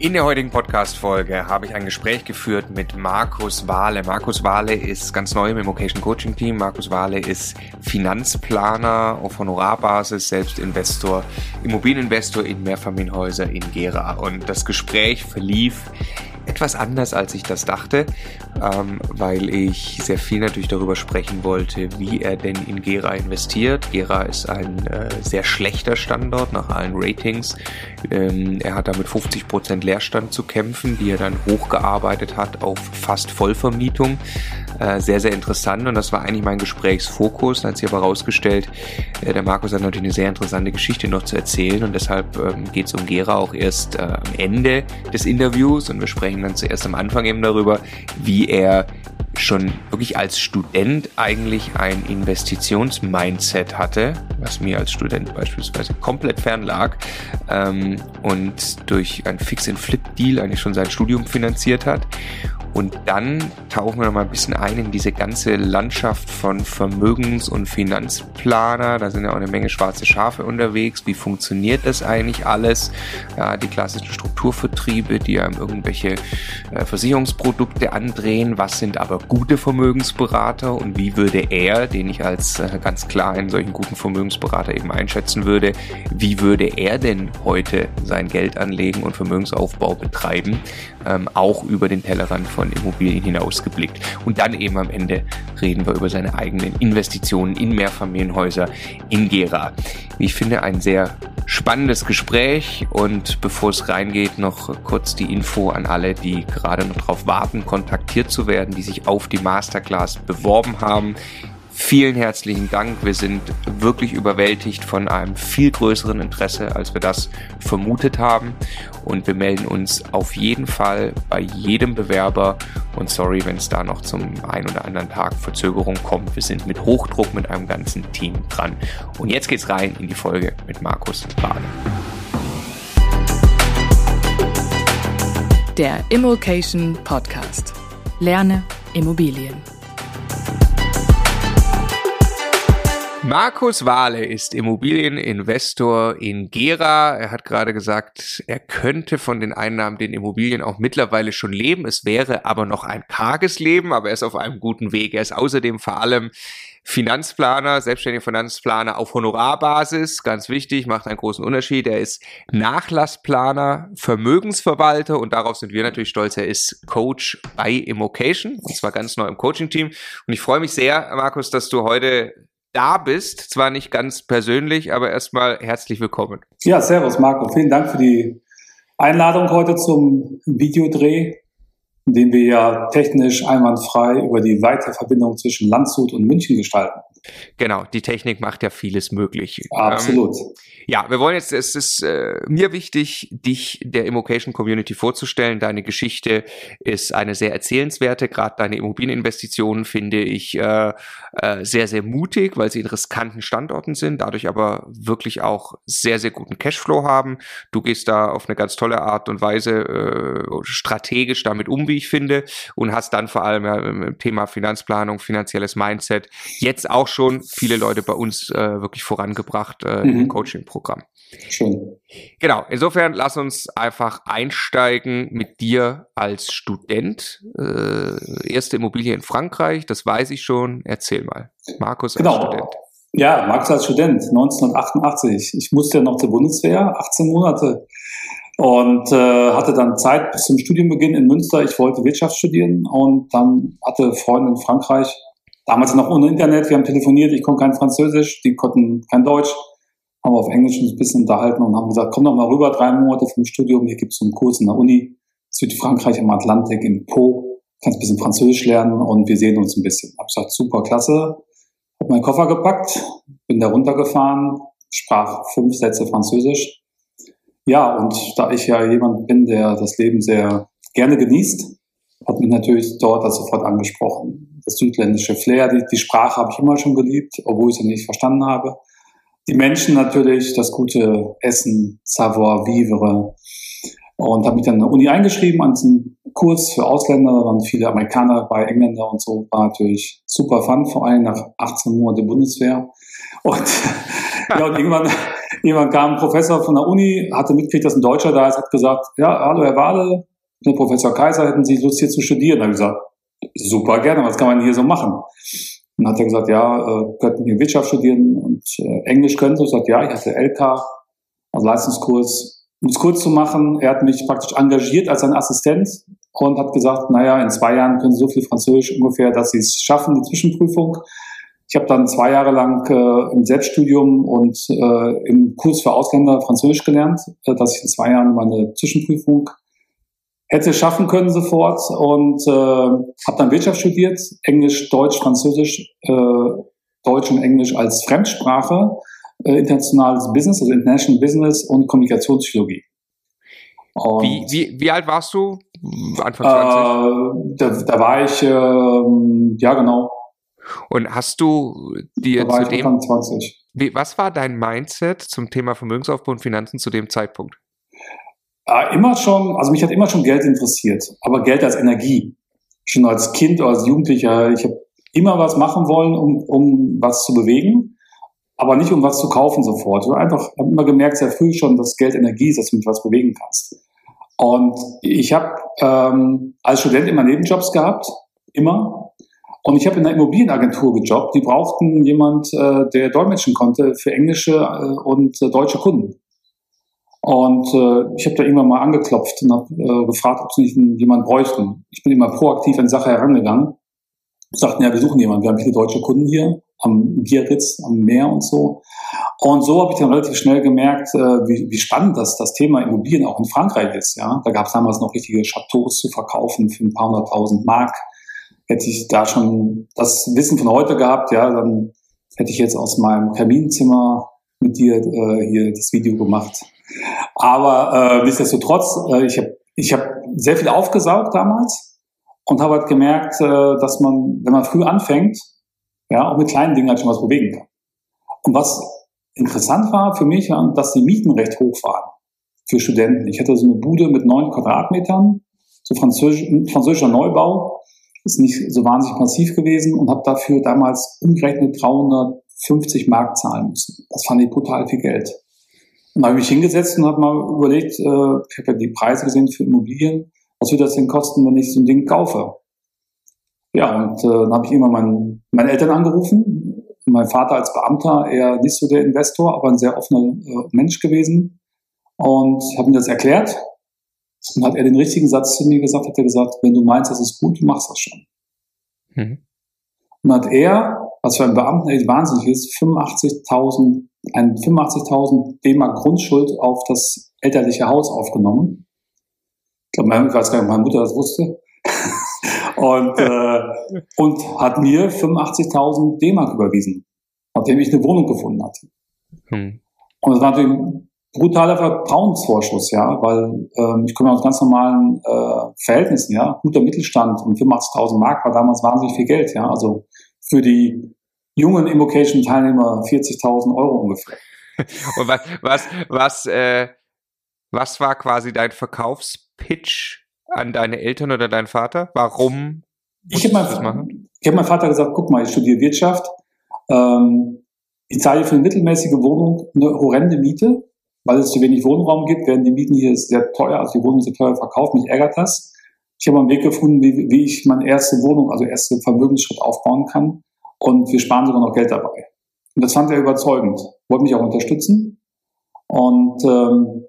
In der heutigen Podcast-Folge habe ich ein Gespräch geführt mit Markus Wahle. Markus Wahle ist ganz neu im Immocation Coaching Team. Markus Wahle ist Finanzplaner auf Honorarbasis, selbst Investor, Immobilieninvestor in Mehrfamilienhäuser in Gera. Und das Gespräch verlief etwas anders, als ich das dachte, ähm, weil ich sehr viel natürlich darüber sprechen wollte, wie er denn in Gera investiert. Gera ist ein äh, sehr schlechter Standort nach allen Ratings. Ähm, er hat damit 50% Leerstand zu kämpfen, die er dann hochgearbeitet hat auf fast Vollvermietung. Äh, sehr, sehr interessant. Und das war eigentlich mein Gesprächsfokus. Hat sich aber herausgestellt, äh, der Markus hat natürlich eine sehr interessante Geschichte noch zu erzählen. Und deshalb ähm, geht es um Gera auch erst äh, am Ende des Interviews. Und wir sprechen dann zuerst am Anfang eben darüber, wie er schon wirklich als Student eigentlich ein Investitionsmindset hatte, was mir als Student beispielsweise komplett fern lag ähm, und durch ein Fix-and-Flip-Deal eigentlich schon sein Studium finanziert hat und dann tauchen wir noch mal ein bisschen ein in diese ganze Landschaft von Vermögens- und Finanzplaner. Da sind ja auch eine Menge schwarze Schafe unterwegs. Wie funktioniert das eigentlich alles? Ja, die klassischen Strukturvertriebe, die einem irgendwelche äh, Versicherungsprodukte andrehen. Was sind aber gute Vermögensberater und wie würde er, den ich als äh, ganz klar einen solchen guten Vermögensberater eben einschätzen würde, wie würde er denn heute sein Geld anlegen und Vermögensaufbau betreiben? Ähm, auch über den Tellerrand von von Immobilien hinausgeblickt. Und dann eben am Ende reden wir über seine eigenen Investitionen in Mehrfamilienhäuser in Gera. Ich finde ein sehr spannendes Gespräch und bevor es reingeht, noch kurz die Info an alle, die gerade noch darauf warten, kontaktiert zu werden, die sich auf die Masterclass beworben haben. Vielen herzlichen Dank. Wir sind wirklich überwältigt von einem viel größeren Interesse, als wir das vermutet haben. Und wir melden uns auf jeden Fall bei jedem Bewerber. Und sorry, wenn es da noch zum ein oder anderen Tag Verzögerung kommt. Wir sind mit Hochdruck mit einem ganzen Team dran. Und jetzt geht's rein in die Folge mit Markus Bade. Der Immokation Podcast. Lerne Immobilien. Markus Wahle ist Immobilieninvestor in Gera. Er hat gerade gesagt, er könnte von den Einnahmen den Immobilien auch mittlerweile schon leben. Es wäre aber noch ein karges Leben, aber er ist auf einem guten Weg. Er ist außerdem vor allem Finanzplaner, selbstständiger Finanzplaner auf Honorarbasis, ganz wichtig, macht einen großen Unterschied. Er ist Nachlassplaner, Vermögensverwalter und darauf sind wir natürlich stolz. Er ist Coach bei Immocation und zwar ganz neu im Coaching-Team. Und ich freue mich sehr, Markus, dass du heute da bist. Zwar nicht ganz persönlich, aber erstmal herzlich willkommen. Ja, servus Marco. Vielen Dank für die Einladung heute zum Videodreh, in dem wir ja technisch einwandfrei über die Weiterverbindung zwischen Landshut und München gestalten. Genau, die Technik macht ja vieles möglich. Absolut. Ähm, ja, wir wollen jetzt, es ist äh, mir wichtig, dich der Immocation Community vorzustellen. Deine Geschichte ist eine sehr erzählenswerte. Gerade deine Immobilieninvestitionen finde ich äh, äh, sehr, sehr mutig, weil sie in riskanten Standorten sind, dadurch aber wirklich auch sehr, sehr guten Cashflow haben. Du gehst da auf eine ganz tolle Art und Weise äh, strategisch damit um, wie ich finde, und hast dann vor allem ja, im Thema Finanzplanung, finanzielles Mindset jetzt auch schon viele Leute bei uns äh, wirklich vorangebracht äh, mhm. im Coaching-Programm. Programm. Schön. Genau, insofern lass uns einfach einsteigen mit dir als Student. Äh, erste Immobilie in Frankreich, das weiß ich schon. Erzähl mal. Markus genau. als Student. Ja, Markus als Student, 1988. Ich musste ja noch zur Bundeswehr, 18 Monate. Und äh, hatte dann Zeit bis zum Studienbeginn in Münster. Ich wollte Wirtschaft studieren und dann hatte Freunde in Frankreich, damals noch ohne Internet, wir haben telefoniert, ich konnte kein Französisch, die konnten kein Deutsch haben wir auf Englisch ein bisschen unterhalten und haben gesagt, komm doch mal rüber, drei Monate vom Studium, hier gibt es so einen Kurs in der Uni, Südfrankreich im Atlantik, in Po, kannst ein bisschen Französisch lernen und wir sehen uns ein bisschen. Hab gesagt, super, klasse, hab meinen Koffer gepackt, bin da runtergefahren, sprach fünf Sätze Französisch. Ja, und da ich ja jemand bin, der das Leben sehr gerne genießt, hat mich natürlich dort das sofort angesprochen. Das südländische Flair, die, die Sprache habe ich immer schon geliebt, obwohl ich sie nicht verstanden habe die Menschen natürlich, das gute Essen, Savoir vivre. Und habe mich dann an der Uni eingeschrieben an diesem Kurs für Ausländer. Da waren viele Amerikaner dabei, Engländer und so. War natürlich super fun, vor allem nach 18 Monaten Bundeswehr. Und, ja, und irgendwann, Irgendwann kam ein Professor von der Uni, hatte mitgekriegt, dass ein Deutscher da ist, hat gesagt, ja, hallo Herr Wade, der Professor Kaiser, hätten Sie Lust hier zu studieren? Da habe ich gesagt, super gerne, was kann man hier so machen? Dann hat er gesagt, ja, äh, könnten hier Wirtschaft studieren und äh, Englisch können Sie. Ich gesagt, ja, ich hatte LK, also Leistungskurs. Um es kurz zu machen, er hat mich praktisch engagiert als sein Assistent und hat gesagt, naja, in zwei Jahren können Sie so viel Französisch ungefähr, dass Sie es schaffen, die Zwischenprüfung. Ich habe dann zwei Jahre lang äh, im Selbststudium und äh, im Kurs für Ausländer Französisch gelernt, äh, dass ich in zwei Jahren meine Zwischenprüfung hätte schaffen können sofort und äh, habe dann Wirtschaft studiert, Englisch, Deutsch, Französisch, äh, Deutsch und Englisch als Fremdsprache, äh, internationales Business, also International Business und Kommunikationspsychologie. Und, wie, wie, wie alt warst du? Anfang 20? Äh, da, da war ich, äh, ja genau. Und hast du dir da war zu dem, 20. Wie, was war dein Mindset zum Thema Vermögensaufbau und Finanzen zu dem Zeitpunkt? Äh, immer schon, also mich hat immer schon Geld interessiert, aber Geld als Energie. Schon als Kind oder als Jugendlicher, ich habe immer was machen wollen, um, um was zu bewegen, aber nicht um was zu kaufen sofort. Ich einfach habe immer gemerkt sehr früh schon, dass Geld Energie ist, dass du mit was bewegen kannst. Und ich habe ähm, als Student immer Nebenjobs gehabt, immer. Und ich habe in einer Immobilienagentur gejobbt. Die brauchten jemand, äh, der dolmetschen konnte für englische äh, und äh, deutsche Kunden. Und äh, ich habe da irgendwann mal angeklopft und habe äh, gefragt, ob sie nicht jemanden bräuchten. Ich bin immer proaktiv an die Sache herangegangen. Sagten, ja, wir suchen jemanden. Wir haben viele deutsche Kunden hier am Bieritz, am Meer und so. Und so habe ich dann relativ schnell gemerkt, äh, wie, wie spannend das, das Thema Immobilien auch in Frankreich ist. Ja, Da gab es damals noch richtige Chateaus zu verkaufen für ein paar hunderttausend Mark. Hätte ich da schon das Wissen von heute gehabt, ja, dann hätte ich jetzt aus meinem Kaminzimmer mit dir äh, hier das Video gemacht. Aber äh, nichtsdestotrotz, äh, ich habe ich hab sehr viel aufgesaugt damals und habe halt gemerkt, äh, dass man, wenn man früh anfängt, ja, auch mit kleinen Dingen halt schon was bewegen kann. Und was interessant war für mich, ja, dass die Mieten recht hoch waren für Studenten. Ich hatte so eine Bude mit neun Quadratmetern, so französisch, französischer Neubau, ist nicht so wahnsinnig massiv gewesen und habe dafür damals umgerechnet 350 Mark zahlen müssen. Das fand ich brutal viel Geld. Und habe mich hingesetzt und habe mal überlegt, äh, ich habe ja die Preise gesehen für Immobilien, was würde das denn kosten, wenn ich so ein Ding kaufe? Ja, und äh, dann habe ich immer meinen, meine Eltern angerufen. Mein Vater als Beamter, eher nicht so der Investor, aber ein sehr offener äh, Mensch gewesen. Und habe ihm das erklärt. Und hat er den richtigen Satz zu mir gesagt, hat er gesagt, wenn du meinst, das ist gut, du machst das schon. Mhm. Und hat er, was für einen Beamten echt wahnsinnig ist, 85.000 ein 85.000 D-Mark Grundschuld auf das elterliche Haus aufgenommen. Ich glaube, ich weiß gar nicht, ob meine Mutter das wusste. und, äh, und hat mir 85.000 D-Mark überwiesen, nachdem ich eine Wohnung gefunden hatte. Hm. Und das war natürlich ein brutaler Vertrauensvorschuss, ja, weil ähm, ich komme aus ganz normalen äh, Verhältnissen, ja, guter Mittelstand und 85.000 Mark war damals wahnsinnig viel Geld, ja, also für die jungen Immocation-Teilnehmer 40.000 Euro ungefähr. Und was, was, was, äh, was war quasi dein Verkaufspitch an deine Eltern oder deinen Vater? Warum ich habe mein, hab meinem Vater gesagt, guck mal, ich studiere Wirtschaft. Ähm, ich zahle für eine mittelmäßige Wohnung eine horrende Miete, weil es zu wenig Wohnraum gibt, werden die Mieten hier sehr teuer, also die Wohnungen sind teuer verkauft, mich ärgert das. Ich habe einen Weg gefunden, wie, wie ich meine erste Wohnung, also erste Vermögensschritt aufbauen kann und wir sparen sogar noch Geld dabei. Und das fand er überzeugend, wollte mich auch unterstützen und ähm,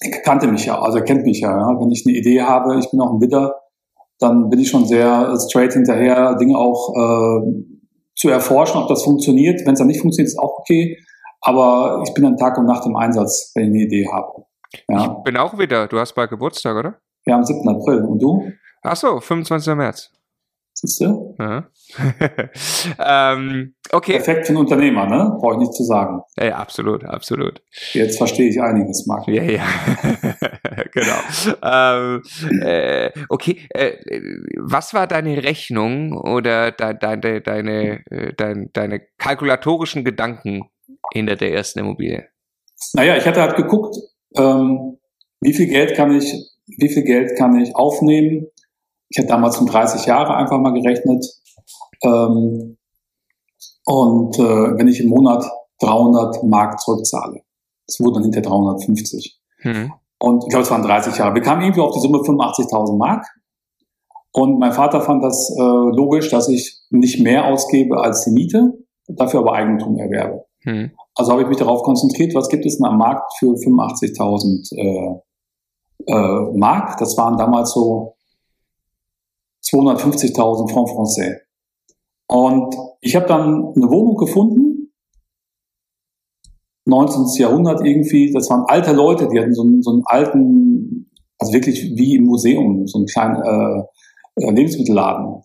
er kannte mich ja, also er kennt mich ja, ja. Wenn ich eine Idee habe, ich bin auch ein Widder, dann bin ich schon sehr straight hinterher, Dinge auch äh, zu erforschen, ob das funktioniert. Wenn es dann nicht funktioniert, ist auch okay. Aber ich bin dann Tag und Nacht im Einsatz, wenn ich eine Idee habe. Ja. Ich bin auch wieder. Du hast bald Geburtstag, oder? Ja, am 7. April. Und du? Ach so, 25. März. Siehst du? ähm, okay. Perfekt für einen Unternehmer, ne? Brauche ich nicht zu sagen. Ja, absolut, absolut. Jetzt verstehe ich einiges, Marc. Ja, ja. genau. ähm, äh, okay, äh, was war deine Rechnung oder de, de, deine, äh, deine, deine kalkulatorischen Gedanken hinter der ersten Immobilie? Naja, ich hatte halt geguckt, ähm, wie viel Geld kann ich, wie viel Geld kann ich aufnehmen, ich hätte damals um 30 Jahre einfach mal gerechnet. Ähm, und äh, wenn ich im Monat 300 Mark zurückzahle. Es wurde dann hinter 350. Mhm. Und ich glaube, es waren 30 Jahre. Wir kamen irgendwie auf die Summe 85.000 Mark. Und mein Vater fand das äh, logisch, dass ich nicht mehr ausgebe als die Miete, dafür aber Eigentum erwerbe. Mhm. Also habe ich mich darauf konzentriert, was gibt es denn am Markt für 85.000 äh, äh, Mark? Das waren damals so 250.000 Francs Français. Und ich habe dann eine Wohnung gefunden, 19. Jahrhundert irgendwie, das waren alte Leute, die hatten so einen, so einen alten, also wirklich wie im Museum, so einen kleinen äh, äh Lebensmittelladen.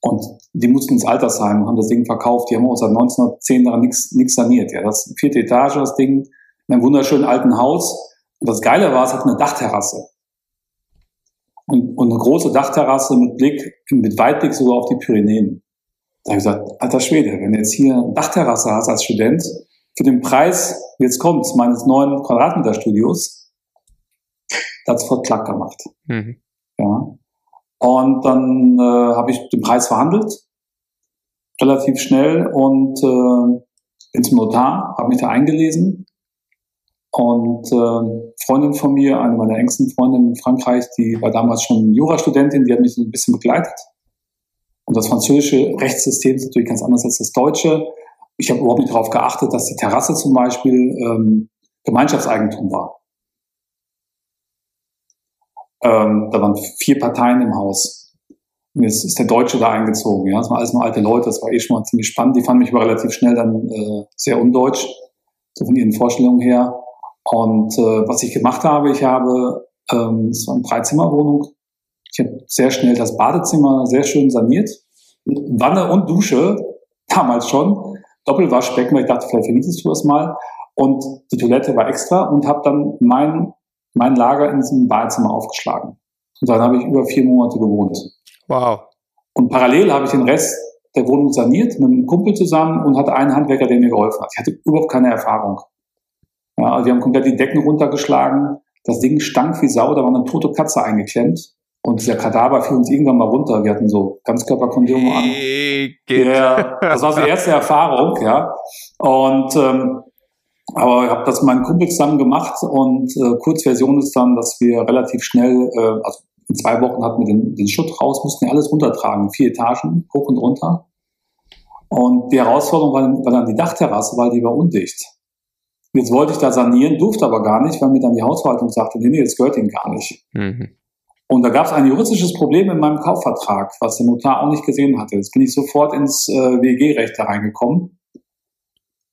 Und die mussten ins Altersheim haben das Ding verkauft. Die haben auch seit 1910 daran nichts saniert. Ja, das vierte Etage, das Ding, in einem wunderschönen alten Haus. Und das Geile war, es hat eine Dachterrasse. Und, und eine große Dachterrasse mit Blick, mit Weitblick sogar auf die Pyrenäen. Da habe ich gesagt, alter Schwede, wenn du jetzt hier eine Dachterrasse hast als Student, für den Preis, jetzt kommt meines neuen Quadratmeter Studios, da hat sofort Klack gemacht. Mhm. Ja. Und dann äh, habe ich den Preis verhandelt, relativ schnell und äh, bin zum Notar, habe mich da eingelesen. Und äh, Freundin von mir, eine meiner engsten Freundinnen in Frankreich, die war damals schon Jurastudentin, die hat mich so ein bisschen begleitet. Und das französische Rechtssystem ist natürlich ganz anders als das deutsche. Ich habe überhaupt nicht darauf geachtet, dass die Terrasse zum Beispiel ähm, Gemeinschaftseigentum war. Ähm, da waren vier Parteien im Haus. Und jetzt ist der Deutsche da eingezogen. Ja, das waren alles nur alte Leute. Das war eh schon mal ziemlich spannend. Die fanden mich aber relativ schnell dann äh, sehr undeutsch, so von ihren Vorstellungen her. Und äh, was ich gemacht habe, ich habe, ähm, es war eine Dreizimmerwohnung. Ich habe sehr schnell das Badezimmer sehr schön saniert. Wanne und Dusche, damals schon. Doppelwaschbecken, weil ich dachte, vielleicht vermietest du das mal. Und die Toilette war extra und habe dann mein mein Lager in diesem Badezimmer aufgeschlagen. Und dann habe ich über vier Monate gewohnt. Wow. Und parallel habe ich den Rest der Wohnung saniert mit einem Kumpel zusammen und hatte einen Handwerker, der mir geholfen hat. Ich hatte überhaupt keine Erfahrung. Ja, also wir haben komplett die Decken runtergeschlagen. Das Ding stank wie Sau, da war eine tote Katze eingeklemmt. Und dieser Kadaver fiel uns irgendwann mal runter. Wir hatten so Ganzkörperkondome an. Ja, das war die erste Erfahrung, ja. Und ähm, aber ich habe das mit meinem Kumpel zusammen gemacht und äh, Kurzversion ist dann, dass wir relativ schnell, äh, also in zwei Wochen hatten wir den, den Schutt raus, mussten wir alles runtertragen, vier Etagen, hoch und runter. Und die Herausforderung war, war dann die Dachterrasse, weil die war undicht. Jetzt wollte ich da sanieren, durfte aber gar nicht, weil mir dann die Hausverwaltung sagte, nee, nee, das gehört Ihnen gar nicht. Mhm. Und da gab es ein juristisches Problem in meinem Kaufvertrag, was der Notar auch nicht gesehen hatte. Jetzt bin ich sofort ins äh, WG-Recht hereingekommen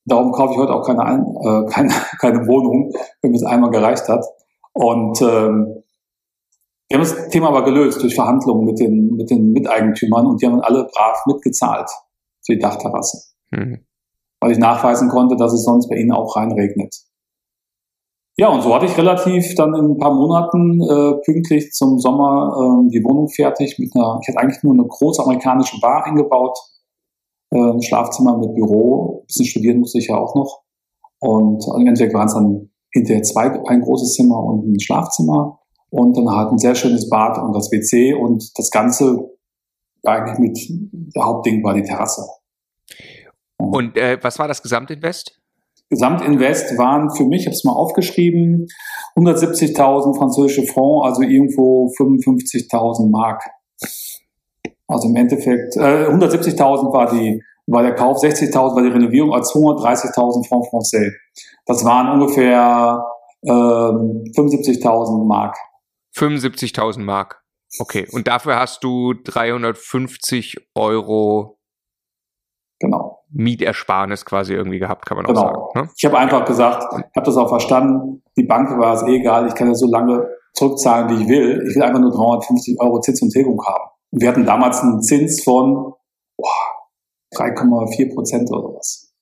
Darum kaufe ich heute auch keine, äh, keine, keine Wohnung, wenn mir es einmal gereicht hat. Und ähm, wir haben das Thema aber gelöst durch Verhandlungen mit den, mit den Miteigentümern und die haben alle brav mitgezahlt für die Dachterrasse. Mhm. Weil ich nachweisen konnte, dass es sonst bei ihnen auch reinregnet. Ja, und so hatte ich relativ dann in ein paar Monaten äh, pünktlich zum Sommer äh, die Wohnung fertig mit einer, ich hatte eigentlich nur eine große amerikanische Bar eingebaut äh, Schlafzimmer mit Büro. Ein bisschen studieren musste ich ja auch noch. Und im Endeffekt waren es dann hinterher zwei, ein großes Zimmer und ein Schlafzimmer. Und dann halt ein sehr schönes Bad und das WC und das Ganze eigentlich mit, der Hauptding war die Terrasse. Und äh, was war das Gesamtinvest? Gesamtinvest waren für mich, ich habe es mal aufgeschrieben, 170.000 französische Francs, also irgendwo 55.000 Mark. Also im Endeffekt, äh, 170.000 war die, war der Kauf, 60.000 war die Renovierung, also 230.000 Francs Français. Das waren ungefähr ähm, 75.000 Mark. 75.000 Mark. Okay. Und dafür hast du 350 Euro. Mietersparnis quasi irgendwie gehabt, kann man genau. auch sagen. Ne? Ich habe einfach gesagt, ich habe das auch verstanden, die Bank war es eh egal, ich kann ja so lange zurückzahlen, wie ich will. Ich will einfach nur 350 Euro Zins und Tilgung haben. Wir hatten damals einen Zins von 3,4 Prozent oder was.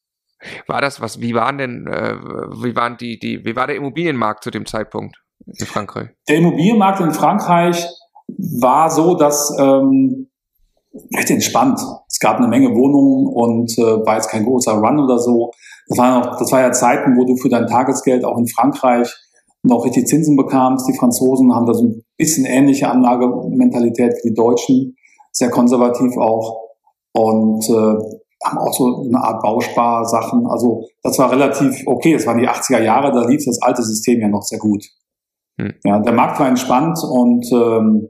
War das was? Wie waren denn, äh, wie waren die, die, wie war der Immobilienmarkt zu dem Zeitpunkt in Frankreich? Der Immobilienmarkt in Frankreich war so, dass ähm, recht entspannt. Es gab eine Menge Wohnungen und äh, war jetzt kein großer Run oder so. Das war, noch, das war ja Zeiten, wo du für dein Tagesgeld auch in Frankreich noch richtig Zinsen bekamst. Die Franzosen haben da so ein bisschen ähnliche Anlagementalität wie die Deutschen, sehr konservativ auch. Und äh, haben auch so eine Art Bausparsachen. Also das war relativ okay. Das waren die 80er Jahre, da lief das alte System ja noch sehr gut. Hm. Ja, der Markt war entspannt und ähm,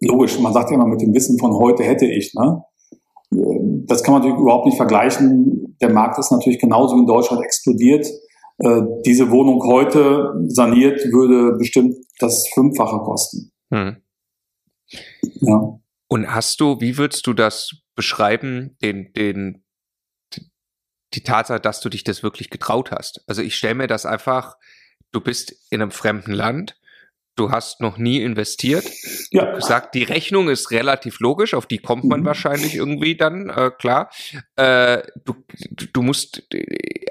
logisch, man sagt ja immer mit dem Wissen von heute hätte ich, ne? Das kann man natürlich überhaupt nicht vergleichen. Der Markt ist natürlich genauso wie in Deutschland explodiert. Äh, diese Wohnung heute saniert würde bestimmt das Fünffache kosten. Hm. Ja. Und hast du, wie würdest du das beschreiben, den, den, die Tatsache, dass du dich das wirklich getraut hast? Also ich stelle mir das einfach, du bist in einem fremden Land, du hast noch nie investiert. Ja. Gesagt, die Rechnung ist relativ logisch, auf die kommt man mhm. wahrscheinlich irgendwie dann, äh, klar. Äh, du, du musst,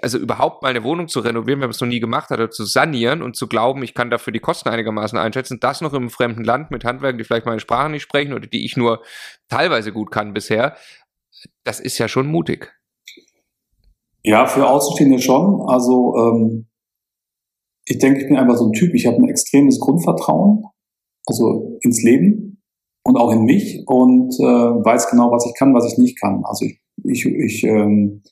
also überhaupt mal eine Wohnung zu renovieren, wenn man es noch nie gemacht hat, oder zu sanieren und zu glauben, ich kann dafür die Kosten einigermaßen einschätzen, das noch im fremden Land mit Handwerken, die vielleicht meine Sprache nicht sprechen oder die ich nur teilweise gut kann bisher, das ist ja schon mutig. Ja, für Außenstehende schon. Also ähm, ich denke, ich bin einfach so ein Typ, ich habe ein extremes Grundvertrauen, also ins Leben und auch in mich und äh, weiß genau, was ich kann, was ich nicht kann. Also ich, ich, ich ähm,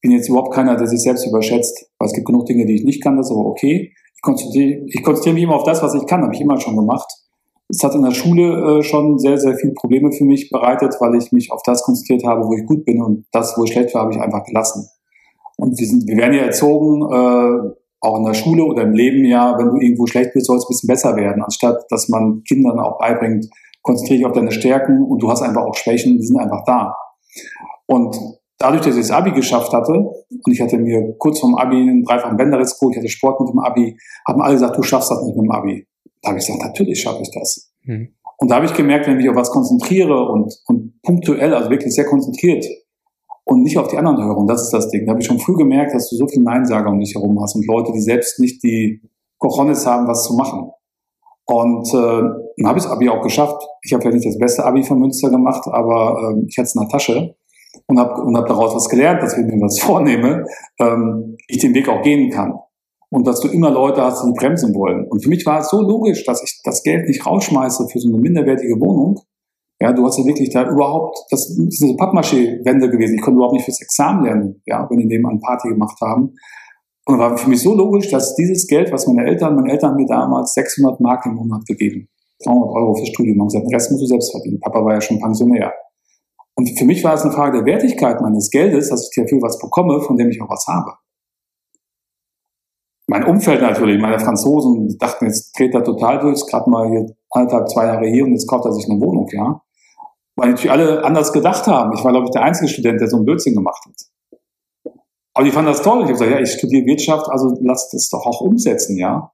bin jetzt überhaupt keiner, der sich selbst überschätzt, weil es gibt genug Dinge, die ich nicht kann, das ist aber okay. Ich konzentriere, ich konzentriere mich immer auf das, was ich kann, habe ich immer schon gemacht. Es hat in der Schule äh, schon sehr, sehr viele Probleme für mich bereitet, weil ich mich auf das konzentriert habe, wo ich gut bin und das, wo ich schlecht war, habe ich einfach gelassen. Und wir, sind, wir werden ja erzogen, äh, auch in der Schule oder im Leben ja, wenn du irgendwo schlecht bist, soll es ein bisschen besser werden, anstatt dass man Kindern auch beibringt, konzentriere dich auf deine Stärken und du hast einfach auch Schwächen, die sind einfach da. Und dadurch, dass ich das Abi geschafft hatte, und ich hatte mir kurz vorm Abi einen dreifachen Bänderriss geholt, ich hatte Sport mit dem Abi, haben alle gesagt, du schaffst das nicht mit dem Abi. Da habe ich gesagt, natürlich schaffe ich das. Mhm. Und da habe ich gemerkt, wenn ich mich auf was konzentriere und, und punktuell, also wirklich sehr konzentriert, und nicht auf die anderen höre. Und das ist das Ding. Da habe ich schon früh gemerkt, dass du so viele Neinsager um dich herum hast und Leute, die selbst nicht die Cojones haben, was zu machen. Und äh, dann habe ich das Abi auch geschafft. Ich habe ja nicht das beste Abi von Münster gemacht, aber äh, ich hatte es in der Tasche und habe und hab daraus was gelernt, dass wenn ich mir was vornehme, ähm, ich den Weg auch gehen kann. Und dass du immer Leute hast, die bremsen wollen. Und für mich war es so logisch, dass ich das Geld nicht rausschmeiße für so eine minderwertige Wohnung, ja, du hast ja wirklich da überhaupt, das sind so Pappmaché-Wände gewesen. Ich konnte überhaupt nicht fürs Examen lernen, ja, wenn die nebenan Party gemacht haben. Und war für mich so logisch, dass dieses Geld, was meine Eltern, meine Eltern haben mir damals 600 Mark im Monat gegeben. 300 Euro fürs Studium. Haben gesagt, den Rest musst du selbst verdienen. Papa war ja schon Pensionär. Und für mich war es eine Frage der Wertigkeit meines Geldes, dass ich dafür was bekomme, von dem ich auch was habe. Mein Umfeld natürlich, meine Franzosen dachten, jetzt dreht er total durch, gerade mal hier anderthalb, zwei Jahre hier und jetzt kauft er sich eine Wohnung, ja weil natürlich alle anders gedacht haben. Ich war, glaube ich, der einzige Student, der so ein Blödsinn gemacht hat. Aber die fanden das toll. Ich habe gesagt, ja, ich studiere Wirtschaft, also lass das doch auch umsetzen, ja.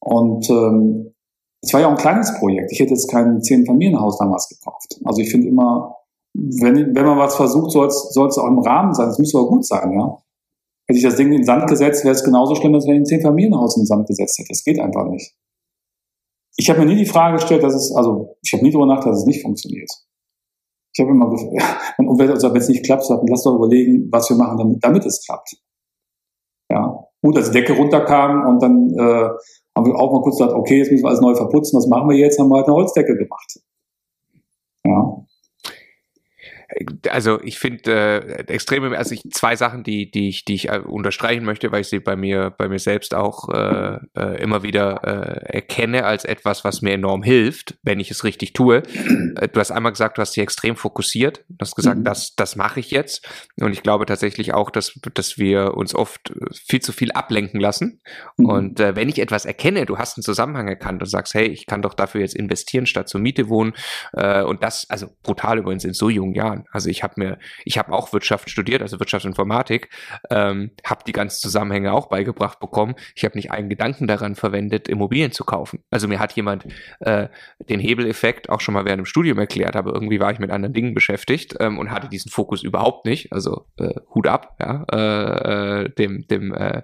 Und ähm, es war ja auch ein kleines Projekt. Ich hätte jetzt kein Zehn-Familienhaus damals gekauft. Also ich finde immer, wenn, wenn man was versucht, soll es auch im Rahmen sein. Es muss aber gut sein, ja. Hätte ich das Ding in den Sand gesetzt, wäre es genauso schlimm, als wenn ich ein Zehn-Familienhaus in den Sand gesetzt hätte. Das geht einfach nicht. Ich habe mir nie die Frage gestellt, dass es, also ich habe nie darüber nachgedacht, dass es nicht funktioniert. Ich habe immer gesagt, und wenn also es nicht klappt, dann lass doch überlegen, was wir machen, damit, damit es klappt. Ja, gut, als die Decke runterkam und dann äh, haben wir auch mal kurz gesagt, okay, jetzt müssen wir alles neu verputzen, was machen wir jetzt? Haben wir halt eine Holzdecke gemacht. Ja also ich finde äh, extrem, also ich, zwei Sachen, die, die ich, die ich äh, unterstreichen möchte, weil ich sie bei mir, bei mir selbst auch äh, äh, immer wieder äh, erkenne als etwas, was mir enorm hilft, wenn ich es richtig tue. Äh, du hast einmal gesagt, du hast dich extrem fokussiert. Du hast gesagt, mhm. das, das mache ich jetzt. Und ich glaube tatsächlich auch, dass, dass wir uns oft viel zu viel ablenken lassen. Mhm. Und äh, wenn ich etwas erkenne, du hast einen Zusammenhang erkannt und sagst, hey, ich kann doch dafür jetzt investieren, statt zur Miete wohnen. Äh, und das, also brutal übrigens in so jungen Jahren. Also ich habe mir, ich habe auch Wirtschaft studiert, also Wirtschaftsinformatik, ähm, habe die ganzen Zusammenhänge auch beigebracht bekommen. Ich habe nicht einen Gedanken daran verwendet, Immobilien zu kaufen. Also mir hat jemand äh, den Hebeleffekt auch schon mal während dem Studium erklärt, aber irgendwie war ich mit anderen Dingen beschäftigt ähm, und hatte diesen Fokus überhaupt nicht. Also äh, Hut ab, ja, äh, äh dem dem äh,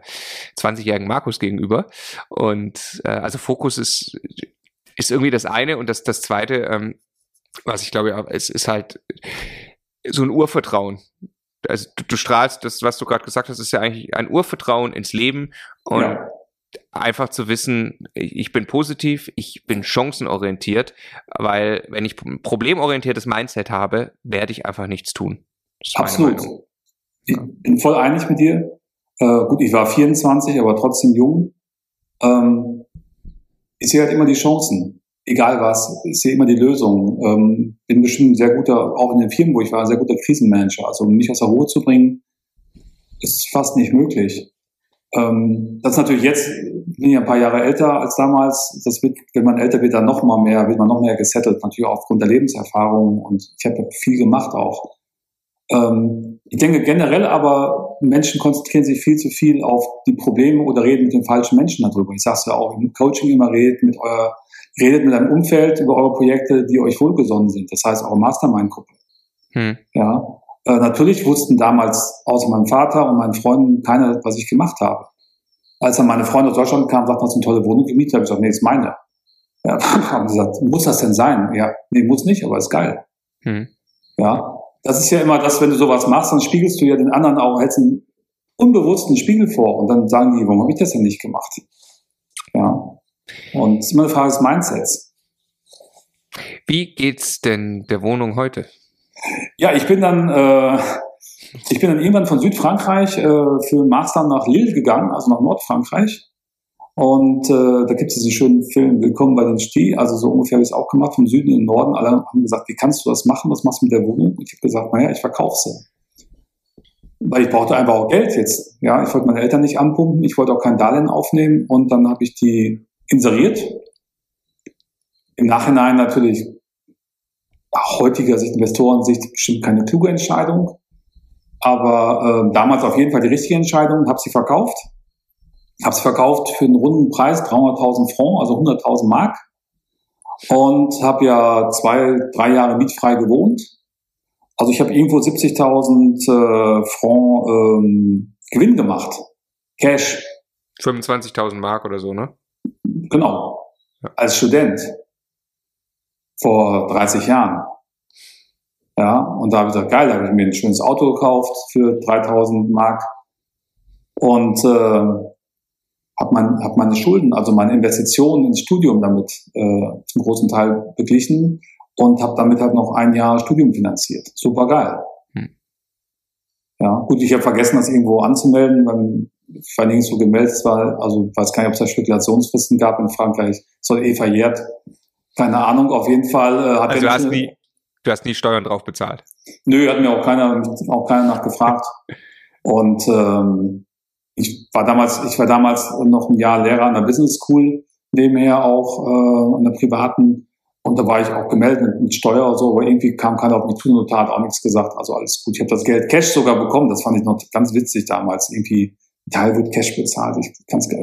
20-jährigen Markus gegenüber. Und äh, also Fokus ist ist irgendwie das eine und das das zweite. Ähm, was ich glaube, es ist halt so ein Urvertrauen. Also du, du strahlst, das, was du gerade gesagt hast, ist ja eigentlich ein Urvertrauen ins Leben und ja. einfach zu wissen, ich bin positiv, ich bin chancenorientiert, weil wenn ich problemorientiertes Mindset habe, werde ich einfach nichts tun. Absolut. Ich bin voll einig mit dir. Äh, gut, ich war 24, aber trotzdem jung. Ähm, ich sehe halt immer die Chancen. Egal was, ich sehe immer die Lösung. Ähm, bin bestimmt ein sehr guter, auch in den Firmen, wo ich war, ein sehr guter Krisenmanager. Also mich aus der Ruhe zu bringen, ist fast nicht möglich. Ähm, das ist natürlich jetzt, bin ich ein paar Jahre älter als damals. Das wird, wenn man älter wird, dann noch mal mehr, wird man noch mehr gesettelt, natürlich auch aufgrund der Lebenserfahrung. Und ich habe viel gemacht auch. Ähm, ich denke generell aber, Menschen konzentrieren sich viel zu viel auf die Probleme oder reden mit den falschen Menschen darüber. Ich sage es ja auch im Coaching immer, redet mit euer, redet mit einem Umfeld über eure Projekte, die euch wohlgesonnen sind. Das heißt, eure Mastermind-Gruppe. Hm. Ja. Äh, natürlich wussten damals außer meinem Vater und meinen Freunden keiner, was ich gemacht habe. Als dann meine Freunde aus Deutschland kamen, sagten, hast du eine tolle Wohnung gemietet? habe ich gesagt, nee, ist meine. Ja, haben gesagt, muss das denn sein? Ja, nee, muss nicht, aber ist geil. Hm. Ja, das ist ja immer das, wenn du sowas machst, dann spiegelst du ja den anderen auch als einen unbewussten Spiegel vor und dann sagen die, warum habe ich das denn nicht gemacht? Ja. Und es ist immer eine Frage des Mindsets. Wie geht's denn der Wohnung heute? Ja, ich bin dann, äh, ich bin dann irgendwann von Südfrankreich äh, für Master nach Lille gegangen, also nach Nordfrankreich. Und äh, da gibt es diesen schönen Film Willkommen bei den Sti, also so ungefähr habe ich es auch gemacht, vom Süden in den Norden. Alle haben gesagt, wie kannst du das machen? Was machst du mit der Wohnung? Und ich habe gesagt, naja, ich verkaufe sie. Weil ich brauchte einfach auch Geld jetzt. Ja, ich wollte meine Eltern nicht anpumpen, ich wollte auch kein Darlehen aufnehmen und dann habe ich die inseriert. Im Nachhinein natürlich, heutiger Sicht, Investorensicht, bestimmt keine kluge Entscheidung. Aber äh, damals auf jeden Fall die richtige Entscheidung, habe sie verkauft habe es verkauft für einen runden Preis, 300.000 Franc, also 100.000 Mark. Und habe ja zwei, drei Jahre mietfrei gewohnt. Also ich habe irgendwo 70.000 äh, Franc ähm, Gewinn gemacht. Cash. 25.000 Mark oder so, ne? Genau. Als Student. Vor 30 Jahren. Ja, und da habe ich gesagt, geil, da habe ich mir ein schönes Auto gekauft für 3000 Mark. Und äh, habe mein, hab meine Schulden, also meine Investitionen ins Studium damit äh, zum großen Teil beglichen und habe damit halt noch ein Jahr Studium finanziert. Super geil. Hm. Ja, gut, ich habe vergessen, das irgendwo anzumelden, weil ich war nirgends so gemeldet, war, also weiß gar nicht, ob es da Spekulationsfristen gab in Frankreich, soll eh verjährt. Keine Ahnung, auf jeden Fall äh, hat also du hast nie, du hast nie Steuern drauf bezahlt. Nö, hat mir auch keiner, auch keiner nachgefragt. und ähm, ich war damals, ich war damals noch ein Jahr Lehrer an der Business School, nebenher auch äh, an der privaten. Und da war ich auch gemeldet mit, mit Steuer oder so, aber irgendwie kam keiner auf mich zu, Notar hat auch nichts gesagt, also alles gut. Ich habe das Geld Cash sogar bekommen, das fand ich noch ganz witzig damals. Irgendwie Teil wird Cash bezahlt. Ich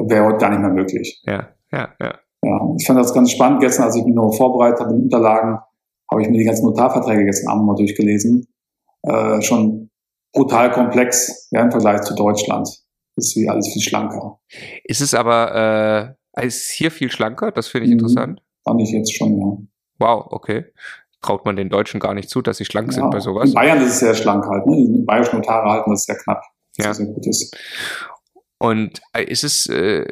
wäre heute gar nicht mehr möglich. Ja, ja, ja. Ja, ich fand das ganz spannend. Gestern, als ich mich noch vorbereitet habe in Unterlagen, habe ich mir die ganzen Notarverträge gestern Abend mal durchgelesen. Äh, schon brutal komplex ja, im Vergleich zu Deutschland ist hier alles viel schlanker. Ist es aber, äh, ist hier viel schlanker? Das finde ich mhm. interessant. Fand ich jetzt schon, ja. Wow, okay. Traut man den Deutschen gar nicht zu, dass sie schlank ja, sind bei sowas? In Bayern ist es sehr schlank halt, ne? Die bayerischen Notare halten das sehr knapp. Ja. Sehr gut ist. Und äh, ist es äh,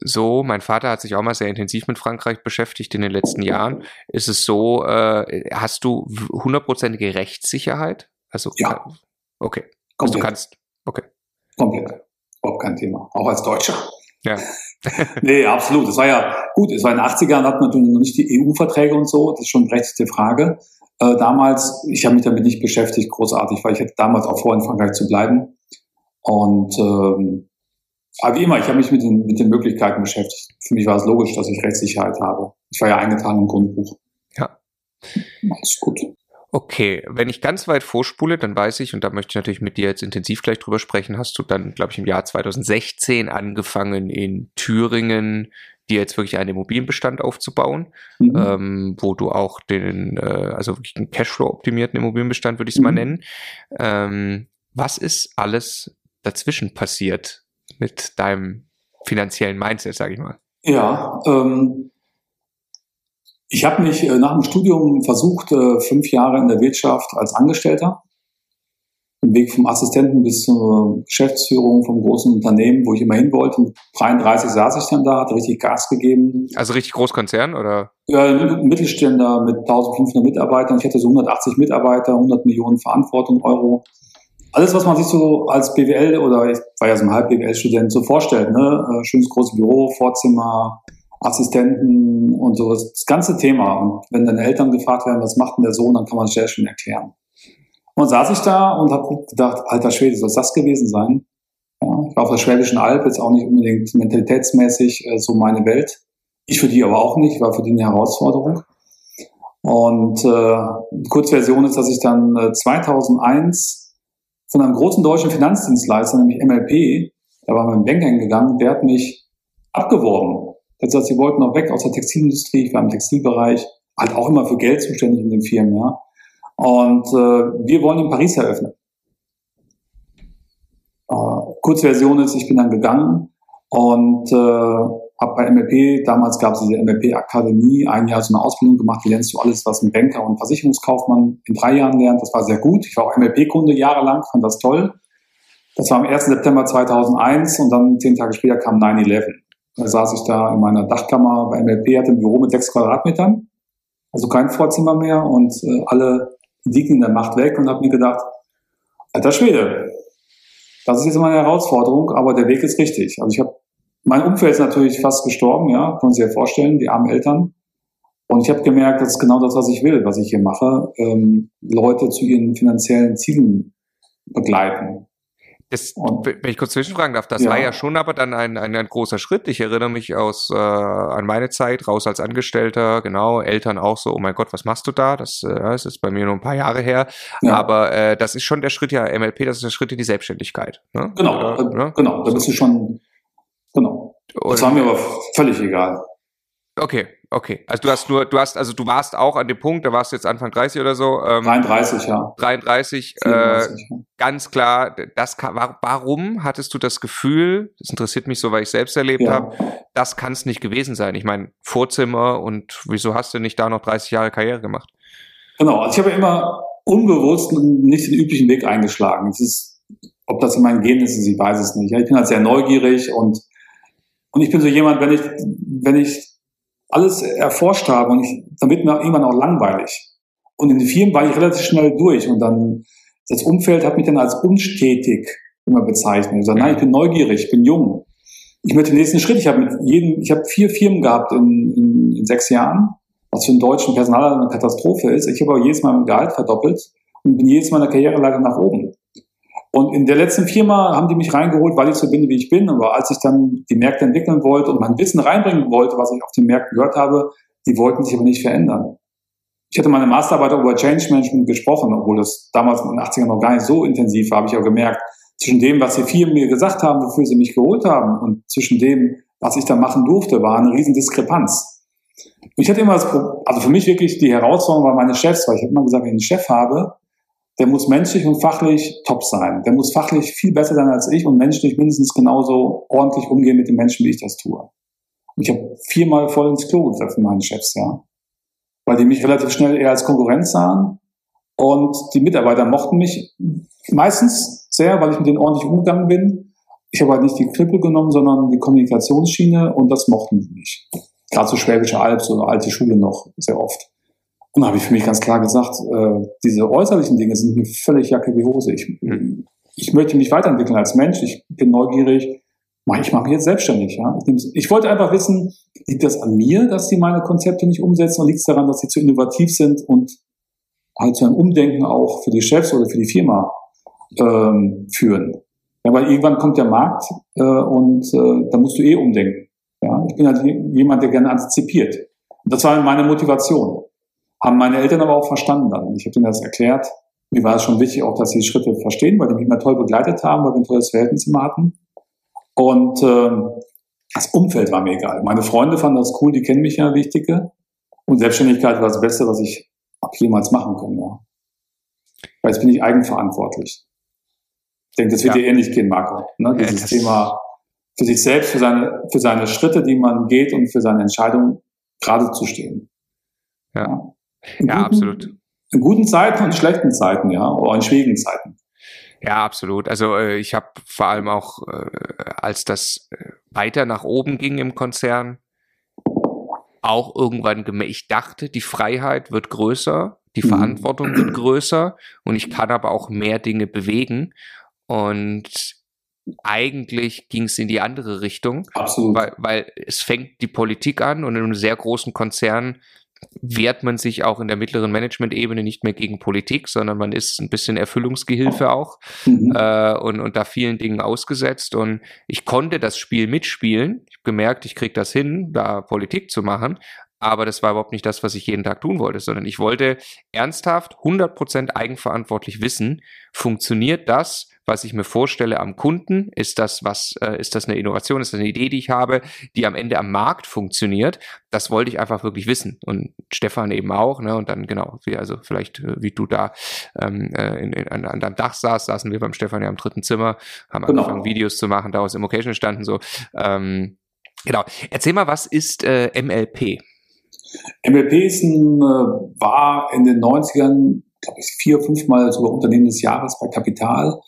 so, mein Vater hat sich auch mal sehr intensiv mit Frankreich beschäftigt in den letzten Jahren. Ist es so, äh, hast du hundertprozentige Rechtssicherheit? Also, ja. Okay. Also du kannst, okay. Komplett überhaupt kein Thema, auch als Deutscher. Ja. nee, absolut. Es war ja gut, es war in den 80ern, hat man noch nicht die EU-Verträge und so, das ist schon eine berechtigte Frage. Äh, damals, ich habe mich damit nicht beschäftigt, großartig, weil ich hatte damals auch vor, in Frankreich zu bleiben. Und ähm, aber wie immer, ich habe mich mit den, mit den Möglichkeiten beschäftigt. Für mich war es logisch, dass ich Rechtssicherheit habe. Ich war ja eingetragen im Grundbuch. Ja. Alles gut. Okay, wenn ich ganz weit vorspule, dann weiß ich, und da möchte ich natürlich mit dir jetzt intensiv gleich drüber sprechen, hast du dann, glaube ich, im Jahr 2016 angefangen in Thüringen dir jetzt wirklich einen Immobilienbestand aufzubauen, mhm. ähm, wo du auch den, äh, also wirklich einen Cashflow-optimierten Immobilienbestand, würde ich es mhm. mal nennen. Ähm, was ist alles dazwischen passiert mit deinem finanziellen Mindset, sage ich mal? Ja, ähm, ich habe mich äh, nach dem Studium versucht, äh, fünf Jahre in der Wirtschaft als Angestellter. Weg vom Assistenten bis zur Geschäftsführung vom großen Unternehmen, wo ich immer hin wollte. Mit 33 saß ich dann da, hatte richtig Gas gegeben. Also richtig Großkonzern oder? Ja, Mittelständler mit 1500 Mitarbeitern. Ich hatte so 180 Mitarbeiter, 100 Millionen Verantwortung Euro. Alles, was man sich so als BWL oder ich war ja so ein Halb-BWL-Student so vorstellt, ne? Äh, schönes großes Büro, Vorzimmer, Assistenten und so, das ganze Thema. Und wenn dann Eltern gefragt werden, was macht denn der Sohn, dann kann man es sehr schön erklären. Und saß ich da und habe gedacht, alter Schwede, soll das gewesen sein? Ja, ich war auf der Schwäbischen Alb, jetzt auch nicht unbedingt mentalitätsmäßig äh, so meine Welt. Ich für die aber auch nicht, war für die eine Herausforderung. Und äh, die Kurzversion ist, dass ich dann äh, 2001 von einem großen deutschen Finanzdienstleister, nämlich MLP, da war mein Banker hingegangen, der hat mich abgeworben. Das heißt, sie wollten noch weg aus der Textilindustrie, ich war im Textilbereich, halt auch immer für Geld zuständig in den Firmen, ja. Und äh, wir wollen in Paris eröffnen. Äh, Kurzversion ist, ich bin dann gegangen und äh, habe bei MLP, damals gab es diese MLP-Akademie, ein Jahr so eine Ausbildung gemacht, wie lernst du alles, was ein Banker und Versicherungskaufmann in drei Jahren lernt. Das war sehr gut. Ich war auch MLP-Kunde jahrelang, fand das toll. Das war am 1. September 2001 und dann zehn Tage später kam 9-11. Da saß ich da in meiner Dachkammer bei MLP, hatte ein Büro mit sechs Quadratmetern, also kein Vorzimmer mehr und äh, alle liegen in der Macht weg und habe mir gedacht, alter Schwede, das ist jetzt immer eine Herausforderung, aber der Weg ist richtig. Also ich habe, mein Umfeld ist natürlich fast gestorben, ja, kann man sich ja vorstellen, die armen Eltern. Und ich habe gemerkt, das ist genau das, was ich will, was ich hier mache, ähm, Leute zu ihren finanziellen Zielen begleiten. Das, wenn ich kurz zwischenfragen darf, das ja. war ja schon aber dann ein, ein, ein, großer Schritt. Ich erinnere mich aus äh, an meine Zeit, raus als Angestellter, genau, Eltern auch so, oh mein Gott, was machst du da? Das, äh, das ist bei mir nur ein paar Jahre her. Ja. Aber äh, das ist schon der Schritt, ja, MLP, das ist der Schritt in die Selbstständigkeit. Ne? Genau, Oder, ne? genau, da bist du schon, genau. Das war mir aber völlig egal. Okay, okay. Also du hast nur, du hast, also du warst auch an dem Punkt, da warst du jetzt Anfang 30 oder so. Ähm, 33, ja. 33, 34, äh, ja. ganz klar, das kann, warum hattest du das Gefühl, das interessiert mich so, weil ich selbst erlebt ja. habe, das kann es nicht gewesen sein. Ich meine, Vorzimmer und wieso hast du nicht da noch 30 Jahre Karriere gemacht? Genau, also ich habe immer unbewusst nicht den üblichen Weg eingeschlagen. Das ist, ob das in meinen Genen ist, ich weiß es nicht. Ich bin halt sehr neugierig und, und ich bin so jemand, wenn ich, wenn ich alles erforscht habe und ich, dann wird mir irgendwann auch langweilig. Und in den Firmen war ich relativ schnell durch und dann, das Umfeld hat mich dann als unstetig immer bezeichnet. Ich sage, nein, ich bin neugierig, ich bin jung. Ich möchte den nächsten Schritt. Ich habe mit jedem, ich habe vier Firmen gehabt in, in, in sechs Jahren, was für einen deutschen Personal eine Katastrophe ist. Ich habe aber jedes Mal mein Gehalt verdoppelt und bin jedes Mal in der Karriereleiter nach oben. Und in der letzten Firma haben die mich reingeholt, weil ich so bin, wie ich bin. Aber als ich dann die Märkte entwickeln wollte und mein Wissen reinbringen wollte, was ich auf den Märkten gehört habe, die wollten sich aber nicht verändern. Ich hatte meine Masterarbeit über Change Management gesprochen, obwohl das damals in den 80ern noch gar nicht so intensiv war, habe ich auch gemerkt, zwischen dem, was die Firmen mir gesagt haben, wofür sie mich geholt haben, und zwischen dem, was ich da machen durfte, war eine riesen Diskrepanz. Ich hatte immer das, also für mich wirklich die Herausforderung war meine Chefs, weil ich habe immer gesagt, wenn ich einen Chef habe, der muss menschlich und fachlich top sein. Der muss fachlich viel besser sein als ich und menschlich mindestens genauso ordentlich umgehen mit den Menschen, wie ich das tue. Ich habe viermal voll ins Klo gegriffen, meinen Chefs, ja. Weil die mich relativ schnell eher als Konkurrenz sahen. Und die Mitarbeiter mochten mich meistens sehr, weil ich mit denen ordentlich umgegangen bin. Ich habe halt nicht die Krippel genommen, sondern die Kommunikationsschiene und das mochten die nicht. Gerade so Schwäbische so eine alte Schule noch, sehr oft. Und da habe ich für mich ganz klar gesagt, äh, diese äußerlichen Dinge sind mir völlig Jacke wie Hose. Ich, mhm. ich möchte mich weiterentwickeln als Mensch. Ich bin neugierig. Ich mache mich jetzt selbstständig. Ja? Ich, ich, wollte einfach wissen, liegt das an mir, dass sie meine Konzepte nicht umsetzen oder liegt es daran, dass sie zu innovativ sind und halt zu einem Umdenken auch für die Chefs oder für die Firma ähm, führen? Ja, weil irgendwann kommt der Markt äh, und äh, da musst du eh umdenken. Ja? Ich bin halt jemand, der gerne antizipiert. Und das war meine Motivation. Haben meine Eltern aber auch verstanden dann. Ich habe ihnen das erklärt. Mir war es schon wichtig, auch, dass sie die Schritte verstehen, weil die mich immer toll begleitet haben, weil wir ein tolles Verhältnis immer hatten. Und ähm, das Umfeld war mir egal. Meine Freunde fanden das cool, die kennen mich ja, wichtige. Und Selbstständigkeit war das Beste, was ich ab jemals machen können. Ja. Weil jetzt bin ich eigenverantwortlich. Ich denke, das wird ja. dir ähnlich gehen, Marco. Ne? Dieses ja, Thema für sich selbst, für seine, für seine Schritte, die man geht und für seine Entscheidung gerade zu stehen. Ja. In ja, guten, absolut. In guten Zeiten und schlechten Zeiten, ja, oder in schwierigen Zeiten. Ja, absolut. Also äh, ich habe vor allem auch, äh, als das äh, weiter nach oben ging im Konzern, auch irgendwann gemerkt, ich dachte, die Freiheit wird größer, die mhm. Verantwortung wird größer und ich kann aber auch mehr Dinge bewegen. Und eigentlich ging es in die andere Richtung. Absolut. Weil, weil es fängt die Politik an und in einem sehr großen Konzern wehrt man sich auch in der mittleren Management-Ebene nicht mehr gegen Politik, sondern man ist ein bisschen Erfüllungsgehilfe auch mhm. äh, und, und da vielen Dingen ausgesetzt. Und ich konnte das Spiel mitspielen. Ich habe gemerkt, ich kriege das hin, da Politik zu machen. Aber das war überhaupt nicht das, was ich jeden Tag tun wollte, sondern ich wollte ernsthaft 100% eigenverantwortlich wissen, funktioniert das, was ich mir vorstelle am Kunden? Ist das was, äh, ist das eine Innovation? Ist das eine Idee, die ich habe, die am Ende am Markt funktioniert? Das wollte ich einfach wirklich wissen. Und Stefan eben auch, ne? Und dann genau, wie, also vielleicht, äh, wie du da ähm, äh, in, in, an, an deinem Dach saß, saßen wir beim Stefan ja im dritten Zimmer, haben genau. angefangen, Videos zu machen, daraus Immocation entstanden, so. Ähm, genau. Erzähl mal, was ist äh, MLP? MLP ist ein, äh, war in den 90ern, glaube ich, vier, fünfmal sogar Unternehmen des Jahres bei Kapital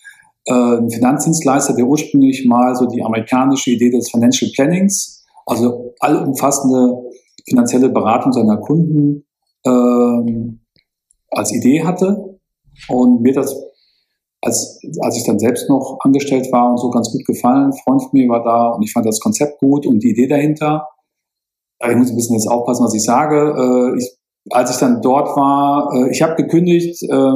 ein Finanzdienstleister, der ursprünglich mal so die amerikanische Idee des Financial Plannings, also allumfassende finanzielle Beratung seiner Kunden ähm, als Idee hatte und mir das als, als ich dann selbst noch angestellt war und so ganz gut gefallen. Ein Freund von mir war da und ich fand das Konzept gut und die Idee dahinter. Ich muss ein bisschen jetzt aufpassen, was ich sage. Äh, ich, als ich dann dort war, äh, ich habe gekündigt äh,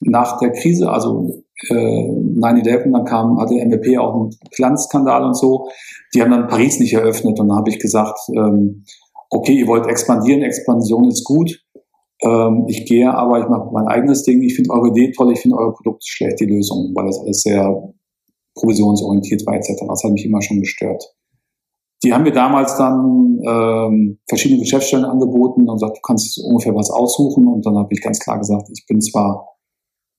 nach der Krise, also äh, 9-11, dann kam, hatte MVP auch einen Glanzskandal und so. Die haben dann Paris nicht eröffnet und dann habe ich gesagt, ähm, okay, ihr wollt expandieren, Expansion ist gut. Ähm, ich gehe aber, ich mache mein eigenes Ding. Ich finde eure Idee toll, ich finde eure Produkte schlecht, die Lösung, weil das alles sehr provisionsorientiert war etc. Das hat mich immer schon gestört. Die haben mir damals dann ähm, verschiedene Geschäftsstellen angeboten und gesagt, du kannst ungefähr was aussuchen. Und dann habe ich ganz klar gesagt, ich bin zwar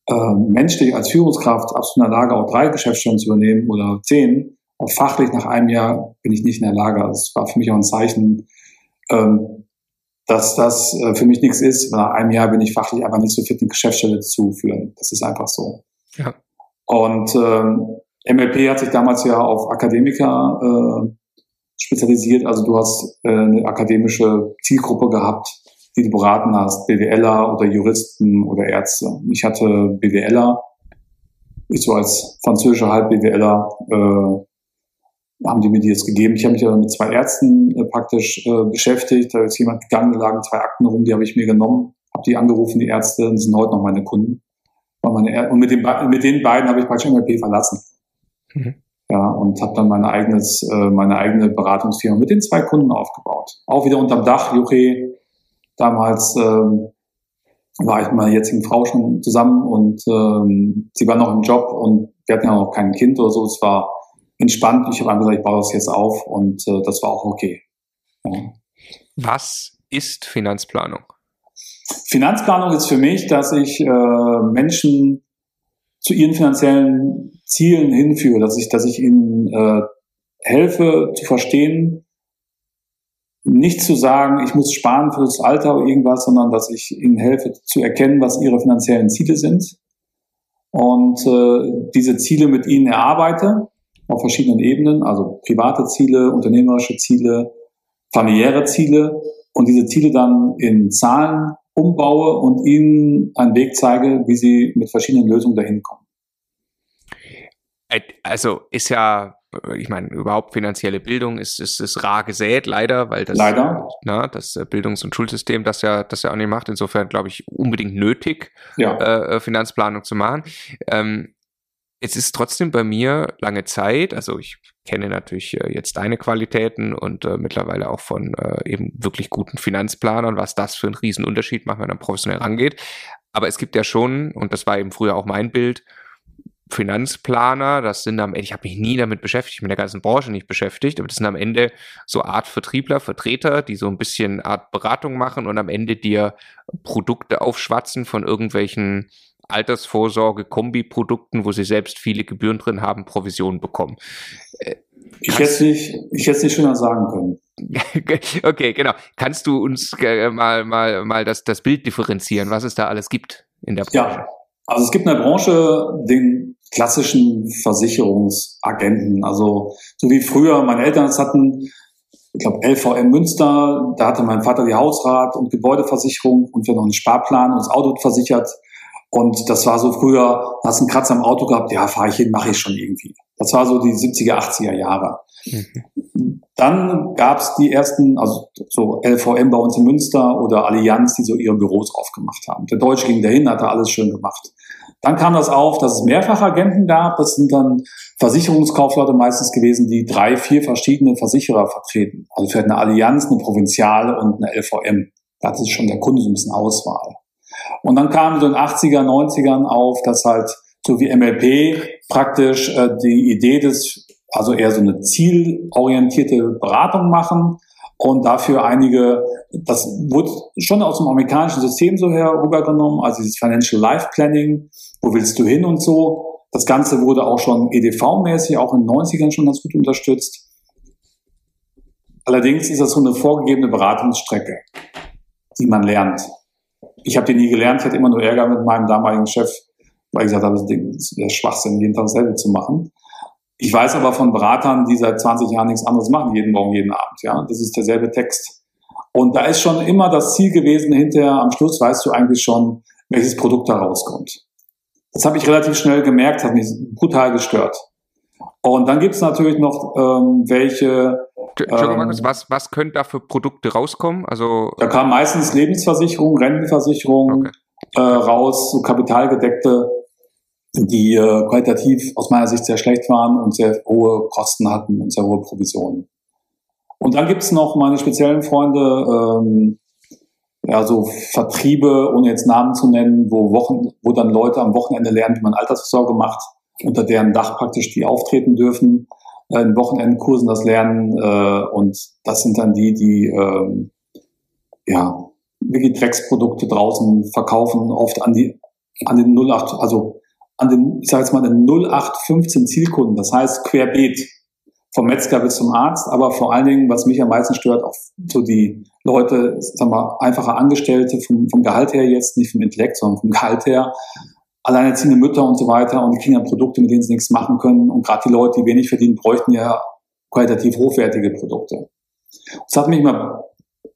äh, menschlich als Führungskraft absolut in der Lage, auch drei Geschäftsstellen zu übernehmen oder zehn. Aber fachlich nach einem Jahr bin ich nicht in der Lage. Das war für mich auch ein Zeichen, ähm, dass das äh, für mich nichts ist. Nach einem Jahr bin ich fachlich einfach nicht so fit, eine Geschäftsstelle zu führen. Das ist einfach so. Ja. Und ähm, MLP hat sich damals ja auf Akademiker äh, spezialisiert. Also du hast äh, eine akademische Zielgruppe gehabt, die du beraten hast, BWLer oder Juristen oder Ärzte. Ich hatte BWLer, ich so als französischer Halb-BWLer, äh, haben die mir die jetzt gegeben. Ich habe mich ja mit zwei Ärzten äh, praktisch äh, beschäftigt. Da ist jemand gegangen, da lagen zwei Akten rum, die habe ich mir genommen, habe die angerufen, die Ärzte, und sind heute noch meine Kunden. Meine und mit, den, mit den beiden habe ich praktisch MLP verlassen. Mhm. Ja, und habe dann meine eigenes, äh, meine eigene Beratungsfirma mit den zwei Kunden aufgebaut. Auch wieder unterm Dach, Juche, Damals ähm, war ich mit meiner jetzigen Frau schon zusammen und ähm, sie war noch im Job und wir hatten ja noch kein Kind oder so. Es war entspannt. Ich habe einfach gesagt, ich baue das jetzt auf und äh, das war auch okay. Ja. Was ist Finanzplanung? Finanzplanung ist für mich, dass ich äh, Menschen zu ihren finanziellen Zielen hinführe, dass ich, dass ich ihnen äh, helfe zu verstehen, nicht zu sagen, ich muss sparen für das Alter oder irgendwas, sondern dass ich ihnen helfe zu erkennen, was ihre finanziellen Ziele sind und äh, diese Ziele mit ihnen erarbeite auf verschiedenen Ebenen, also private Ziele, unternehmerische Ziele, familiäre Ziele und diese Ziele dann in Zahlen umbaue und ihnen einen Weg zeige, wie sie mit verschiedenen Lösungen dahin kommen. Also ist ja ich meine, überhaupt finanzielle Bildung ist, ist, ist rar gesät, leider, weil das, leider. Na, das äh, Bildungs- und Schulsystem das ja, das ja auch nicht macht. Insofern glaube ich unbedingt nötig, ja. äh, Finanzplanung zu machen. Ähm, es ist trotzdem bei mir lange Zeit, also ich kenne natürlich äh, jetzt deine Qualitäten und äh, mittlerweile auch von äh, eben wirklich guten Finanzplanern, was das für einen Riesenunterschied macht, wenn man professionell rangeht. Aber es gibt ja schon, und das war eben früher auch mein Bild, Finanzplaner, das sind am Ende, ich habe mich nie damit beschäftigt, mit der ganzen Branche nicht beschäftigt, aber das sind am Ende so Art Vertriebler, Vertreter, die so ein bisschen Art Beratung machen und am Ende dir Produkte aufschwatzen von irgendwelchen Altersvorsorge, Kombiprodukten, wo sie selbst viele Gebühren drin haben, Provisionen bekommen. Äh, ich hätte nicht, ich hätte nicht schöner sagen können. okay, genau. Kannst du uns äh, mal, mal, mal das, das Bild differenzieren, was es da alles gibt in der Branche? Ja. Also es gibt in der Branche den klassischen Versicherungsagenten. Also so wie früher meine Eltern es hatten, ich glaube LVM Münster, da hatte mein Vater die Hausrat und Gebäudeversicherung und wir noch einen Sparplan und das Auto versichert. Und das war so früher, hast einen Kratzer am Auto gehabt, ja, fahre ich hin, mache ich schon irgendwie. Das war so die 70er, 80er Jahre. Dann gab es die ersten, also so LVM bei uns in Münster oder Allianz, die so ihre Büros aufgemacht haben. Der Deutsche ging dahin, hat da alles schön gemacht. Dann kam das auf, dass es Mehrfachagenten gab. Das sind dann Versicherungskaufleute meistens gewesen, die drei, vier verschiedene Versicherer vertreten. Also vielleicht eine Allianz, eine Provinziale und eine LVM. Da hatte schon der Kunde so ein bisschen Auswahl. Und dann kam so in den 80er, 90ern auf, dass halt so wie MLP praktisch äh, die Idee des, also eher so eine zielorientierte Beratung machen und dafür einige, das wurde schon aus dem amerikanischen System so herübergenommen, also dieses Financial Life Planning, wo willst du hin und so. Das Ganze wurde auch schon EDV-mäßig, auch in den 90ern schon ganz gut unterstützt. Allerdings ist das so eine vorgegebene Beratungsstrecke, die man lernt. Ich habe die nie gelernt, ich hatte immer nur Ärger mit meinem damaligen Chef, weil ich gesagt habe, das ist Schwachsinn, jeden Tag dasselbe zu machen. Ich weiß aber von Beratern, die seit 20 Jahren nichts anderes machen, jeden Morgen, jeden Abend. Ja, das ist derselbe Text. Und da ist schon immer das Ziel gewesen, hinterher am Schluss weißt du eigentlich schon, welches Produkt da rauskommt. Das habe ich relativ schnell gemerkt, hat mich brutal gestört. Und dann gibt es natürlich noch ähm, welche. Entschuldigung, ähm, was, was können da für Produkte rauskommen? Also, da kam meistens Lebensversicherung, Rentenversicherung okay. äh, raus, so kapitalgedeckte die äh, qualitativ aus meiner Sicht sehr schlecht waren und sehr hohe Kosten hatten und sehr hohe Provisionen. Und dann gibt's noch meine speziellen Freunde, ähm, ja, so Vertriebe, ohne jetzt Namen zu nennen, wo Wochen, wo dann Leute am Wochenende lernen, wie man Altersvorsorge macht, unter deren Dach praktisch die auftreten dürfen, äh, in Wochenendkursen das lernen, äh, und das sind dann die, die ähm, ja, wirklich Drecksprodukte draußen verkaufen, oft an die an den 08, also an den, ich sage jetzt mal, den 0815 Zielkunden, das heißt querbeet, vom Metzger bis zum Arzt, aber vor allen Dingen, was mich am meisten stört, auch so die Leute, sagen wir, einfache Angestellte vom, vom Gehalt her jetzt, nicht vom Intellekt, sondern vom Gehalt her, alleinerziehende Mütter und so weiter und die kriegen ja Produkte, mit denen sie nichts machen können und gerade die Leute, die wenig verdienen, bräuchten ja qualitativ hochwertige Produkte. Das hat mich immer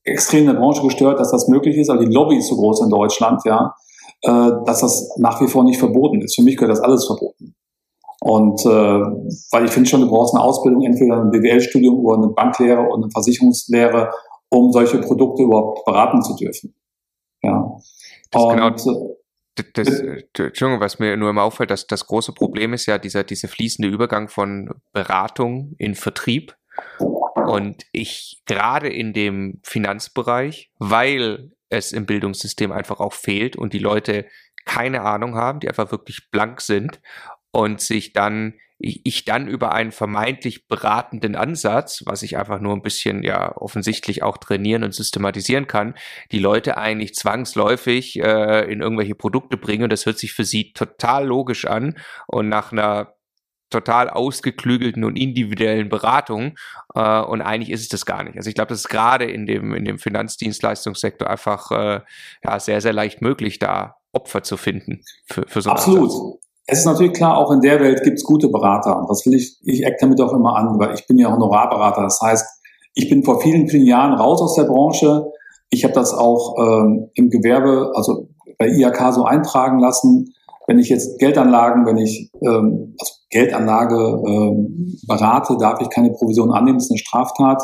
extrem in der Branche gestört, dass das möglich ist, aber die Lobby ist so groß in Deutschland, ja, äh, dass das nach wie vor nicht verboten ist. Für mich gehört das alles verboten. Und äh, weil ich finde schon, du brauchst eine Ausbildung, entweder ein BWL-Studium oder eine Banklehre oder eine Versicherungslehre, um solche Produkte überhaupt beraten zu dürfen. Ja. Das und, genau äh, das, äh, Entschuldigung, was mir nur immer auffällt, dass das große Problem ist ja dieser, dieser fließende Übergang von Beratung in Vertrieb. Und ich gerade in dem Finanzbereich, weil es im Bildungssystem einfach auch fehlt und die Leute keine Ahnung haben, die einfach wirklich blank sind und sich dann ich dann über einen vermeintlich beratenden Ansatz, was ich einfach nur ein bisschen ja offensichtlich auch trainieren und systematisieren kann, die Leute eigentlich zwangsläufig äh, in irgendwelche Produkte bringen und das hört sich für sie total logisch an und nach einer total ausgeklügelten und individuellen Beratung. Äh, und eigentlich ist es das gar nicht. Also ich glaube, das ist gerade in dem, in dem Finanzdienstleistungssektor einfach äh, ja, sehr, sehr leicht möglich, da Opfer zu finden für, für so Absolut. Ansatz. Es ist natürlich klar, auch in der Welt gibt es gute Berater. Das will ich, ich eck damit auch immer an, weil ich bin ja Honorarberater. Das heißt, ich bin vor vielen, vielen Jahren raus aus der Branche. Ich habe das auch ähm, im Gewerbe, also bei IAK so eintragen lassen. Wenn ich jetzt Geldanlagen, wenn ich ähm, also Geldanlage ähm, berate, darf ich keine Provision annehmen, das ist eine Straftat.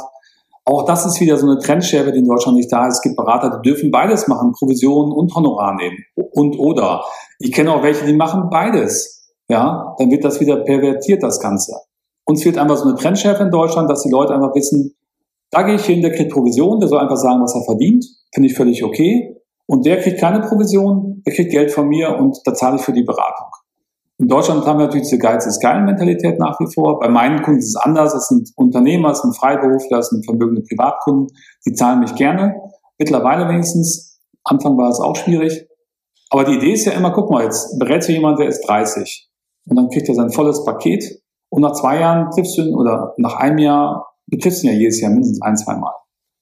Auch das ist wieder so eine Trendschere, die in Deutschland nicht da ist. Es gibt Berater, die dürfen beides machen, Provision und Honorar nehmen. Und oder. Ich kenne auch welche, die machen beides. Ja, dann wird das wieder pervertiert, das Ganze. Uns fehlt einfach so eine Trendschärfe in Deutschland, dass die Leute einfach wissen, da gehe ich hin, der kriegt Provision, der soll einfach sagen, was er verdient. Finde ich völlig okay. Und der kriegt keine Provision, der kriegt Geld von mir und da zahle ich für die Beratung. In Deutschland haben wir natürlich diese Geiz ist geil Mentalität nach wie vor. Bei meinen Kunden ist es anders. Es sind Unternehmer, es sind Freiberufler, es sind vermögende Privatkunden. Die zahlen mich gerne. Mittlerweile wenigstens. Anfang war es auch schwierig. Aber die Idee ist ja immer, guck mal, jetzt berätst du jemanden, der ist 30. Und dann kriegt er sein volles Paket. Und nach zwei Jahren triffst du ihn, oder nach einem Jahr, du triffst ihn ja jedes Jahr mindestens ein, zwei Mal.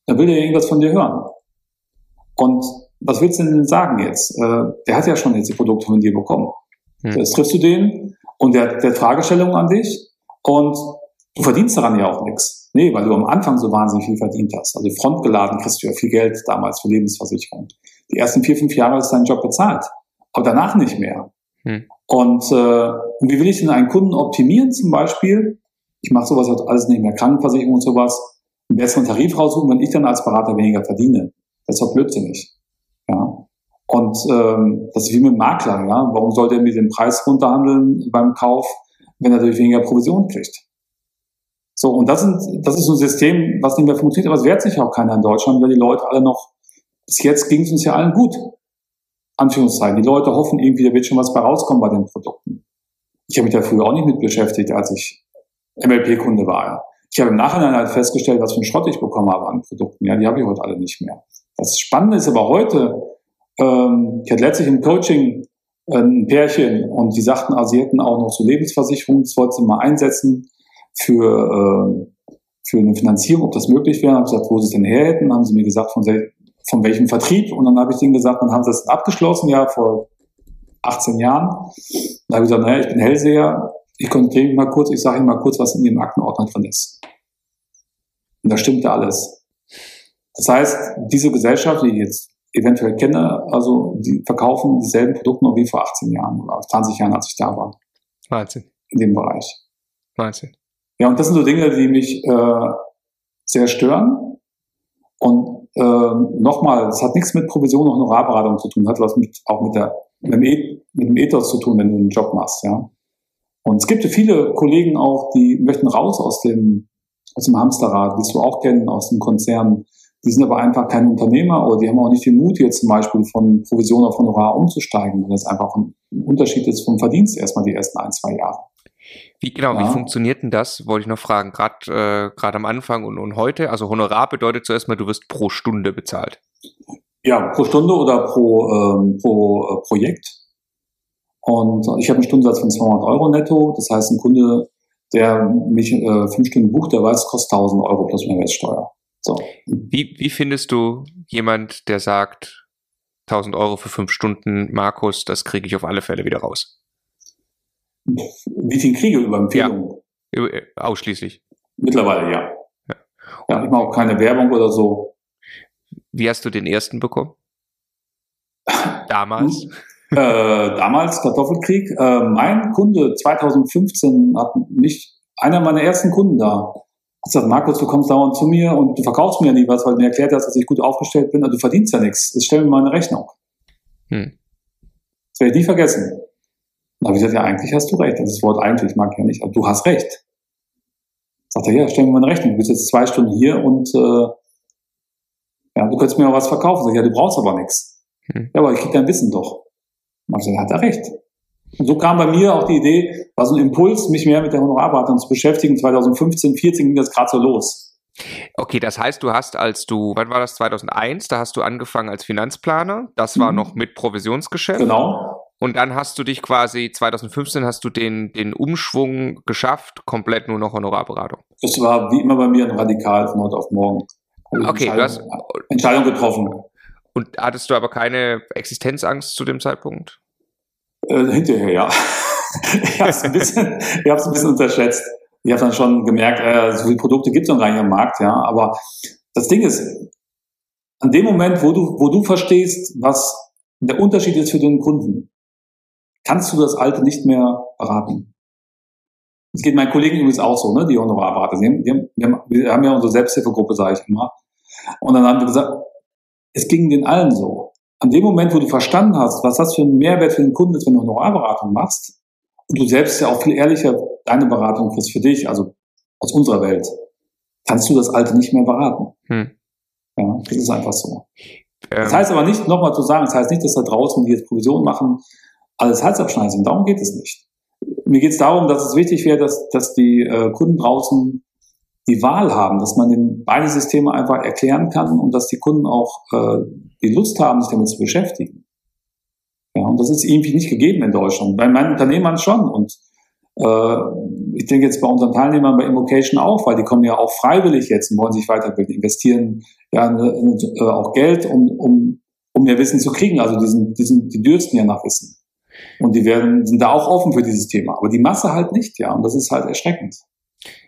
Da will er irgendwas von dir hören. Und was willst du denn sagen jetzt? Äh, der hat ja schon jetzt die Produkte von dir bekommen. Hm. Jetzt triffst du den und der, der Fragestellung an dich und du verdienst daran ja auch nichts. Nee, weil du am Anfang so wahnsinnig viel verdient hast. Also frontgeladen kriegst du ja viel Geld damals für Lebensversicherung. Die ersten vier, fünf Jahre ist dein Job bezahlt, aber danach nicht mehr. Hm. Und, äh, wie will ich denn einen Kunden optimieren zum Beispiel? Ich mache sowas halt alles nicht mehr, Krankenversicherung und sowas, einen besseren Tarif raussuchen, wenn ich dann als Berater weniger verdiene. Das ist doch blödsinnig. Ja. Und ähm, das ist wie mit dem Makler, ja. Warum sollte er mir den Preis runterhandeln beim Kauf, wenn er durch weniger Provision kriegt? So, und das, sind, das ist ein System, was nicht mehr funktioniert, aber es wehrt sich auch keiner in Deutschland, weil die Leute alle noch, bis jetzt ging es uns ja allen gut. Anführungszeichen. Die Leute hoffen irgendwie, da wird schon was bei rauskommen bei den Produkten. Ich habe mich da früher auch nicht mit beschäftigt, als ich MLP-Kunde war. Ich habe im Nachhinein halt festgestellt, was für einen Schrott ich bekommen habe an Produkten. Ja, die habe ich heute alle nicht mehr. Das Spannende ist aber heute, ähm, ich hatte letztlich im Coaching äh, ein Pärchen und die sagten, also sie hätten auch noch so Lebensversicherungen, das wollten sie mal einsetzen für, äh, für eine Finanzierung, ob das möglich wäre. Habe gesagt, wo sie es denn her hätten, haben sie mir gesagt, von, von welchem Vertrieb. Und dann habe ich denen gesagt, dann haben sie das abgeschlossen, ja, vor 18 Jahren. Dann habe ich gesagt, naja, ich bin Hellseher, ich mich mal kurz, ich sage Ihnen mal kurz, was in dem Aktenordner drin ist. Und da stimmte alles. Das heißt, diese Gesellschaft, die ich jetzt eventuell kenne, also die verkaufen dieselben Produkte noch wie vor 18 Jahren oder 20 Jahren, als ich da war. Wahnsinn. In dem Bereich. Wahnsinn. Ja, und das sind so Dinge, die mich äh, sehr stören. Und äh, nochmal, es hat nichts mit Provision und Honorarberatung zu tun, hat was mit, auch mit, der, mit, dem e mit dem Ethos zu tun, wenn du einen Job machst. Ja. Und es gibt viele Kollegen auch, die möchten raus aus dem, aus dem Hamsterrad, wie du auch kennen, aus dem Konzern. Die sind aber einfach kein Unternehmer oder die haben auch nicht den Mut, jetzt zum Beispiel von Provision auf Honorar umzusteigen, weil das einfach ein Unterschied ist vom Verdienst erstmal die ersten ein, zwei Jahre. Wie genau, ja. wie funktioniert denn das? Wollte ich noch fragen, gerade äh, am Anfang und, und heute. Also Honorar bedeutet zuerst mal, du wirst pro Stunde bezahlt. Ja, pro Stunde oder pro, ähm, pro äh, Projekt. Und ich habe einen Stundensatz von 200 Euro netto. Das heißt, ein Kunde, der mich äh, fünf Stunden bucht, der weiß, kostet 1000 Euro plus Mehrwertsteuer. So. Wie, wie findest du jemand, der sagt, 1000 Euro für fünf Stunden, Markus, das kriege ich auf alle Fälle wieder raus? Wie viel kriege über Empfehlungen? Ja, äh, ausschließlich. Mittlerweile ja. Ja, ja ich mache auch keine Werbung oder so. Wie hast du den ersten bekommen? Damals? äh, damals Kartoffelkrieg. Äh, mein Kunde 2015 hat mich, einer meiner ersten Kunden da, hat gesagt, Markus, du kommst dauernd zu mir und du verkaufst mir nie was, weil du mir erklärt hast, dass ich gut aufgestellt bin, aber du verdienst ja nichts. Jetzt stell mir mal eine Rechnung. Hm. Das werde ich nie vergessen. Da habe ich gesagt, ja, eigentlich hast du recht. Das Wort eigentlich mag ich ja nicht, aber du hast recht. Sagt er, ja, stell mir mal eine Rechnung. Du bist jetzt zwei Stunden hier und äh, ja, du könntest mir auch was verkaufen. Sag ja, du brauchst aber nichts. Hm. Ja, aber ich krieg dein Wissen doch. Und ich hat er recht. Und so kam bei mir auch die Idee, war so ein Impuls, mich mehr mit der Honorarberatung zu beschäftigen. 2015, 14 ging das gerade so los. Okay, das heißt, du hast, als du, wann war das, 2001, da hast du angefangen als Finanzplaner. Das war mhm. noch mit Provisionsgeschäft. Genau. Und dann hast du dich quasi, 2015 hast du den, den Umschwung geschafft, komplett nur noch Honorarberatung. Das war wie immer bei mir ein Radikal von heute auf morgen. Okay, Entscheidung, du hast Entscheidung getroffen. Und hattest du aber keine Existenzangst zu dem Zeitpunkt? Äh, hinterher, ja. ich habe es ein, bisschen, ich hab's ein bisschen unterschätzt. Ich habe dann schon gemerkt, äh, so viele Produkte gibt es noch gar nicht am Markt, ja. Aber das Ding ist, an dem Moment, wo du, wo du verstehst, was der Unterschied ist für den Kunden, kannst du das Alte nicht mehr beraten. Das geht meinen Kollegen übrigens auch so, ne, die Honorarberater. Die haben, die haben, wir, haben, wir haben ja unsere Selbsthilfegruppe, sage ich immer. Und dann haben wir gesagt, es ging den allen so. An dem Moment, wo du verstanden hast, was das für ein Mehrwert für den Kunden ist, wenn du Honorarberatung machst, und du selbst ja auch viel ehrlicher deine Beratung kriegst für dich, also aus unserer Welt, kannst du das Alte nicht mehr beraten. Hm. Ja, das ist einfach so. Ähm. Das heißt aber nicht, nochmal zu sagen, das heißt nicht, dass da draußen, die jetzt Provision machen, alles Hals abschneiden sind. Darum geht es nicht. Mir geht es darum, dass es wichtig wäre, dass, dass die äh, Kunden draußen die Wahl haben, dass man den beide Systeme einfach erklären kann und dass die Kunden auch äh, die Lust haben, sich damit zu beschäftigen. Ja, und das ist irgendwie nicht gegeben in Deutschland. Bei meinen Unternehmern schon. Und äh, ich denke jetzt bei unseren Teilnehmern bei Immocation auch, weil die kommen ja auch freiwillig jetzt und wollen sich weiterbilden, investieren ja äh, auch Geld, um, um um mehr Wissen zu kriegen. Also diesen, diesen, die dürsten ja nach Wissen. Und die werden, sind da auch offen für dieses Thema. Aber die Masse halt nicht, ja. Und das ist halt erschreckend.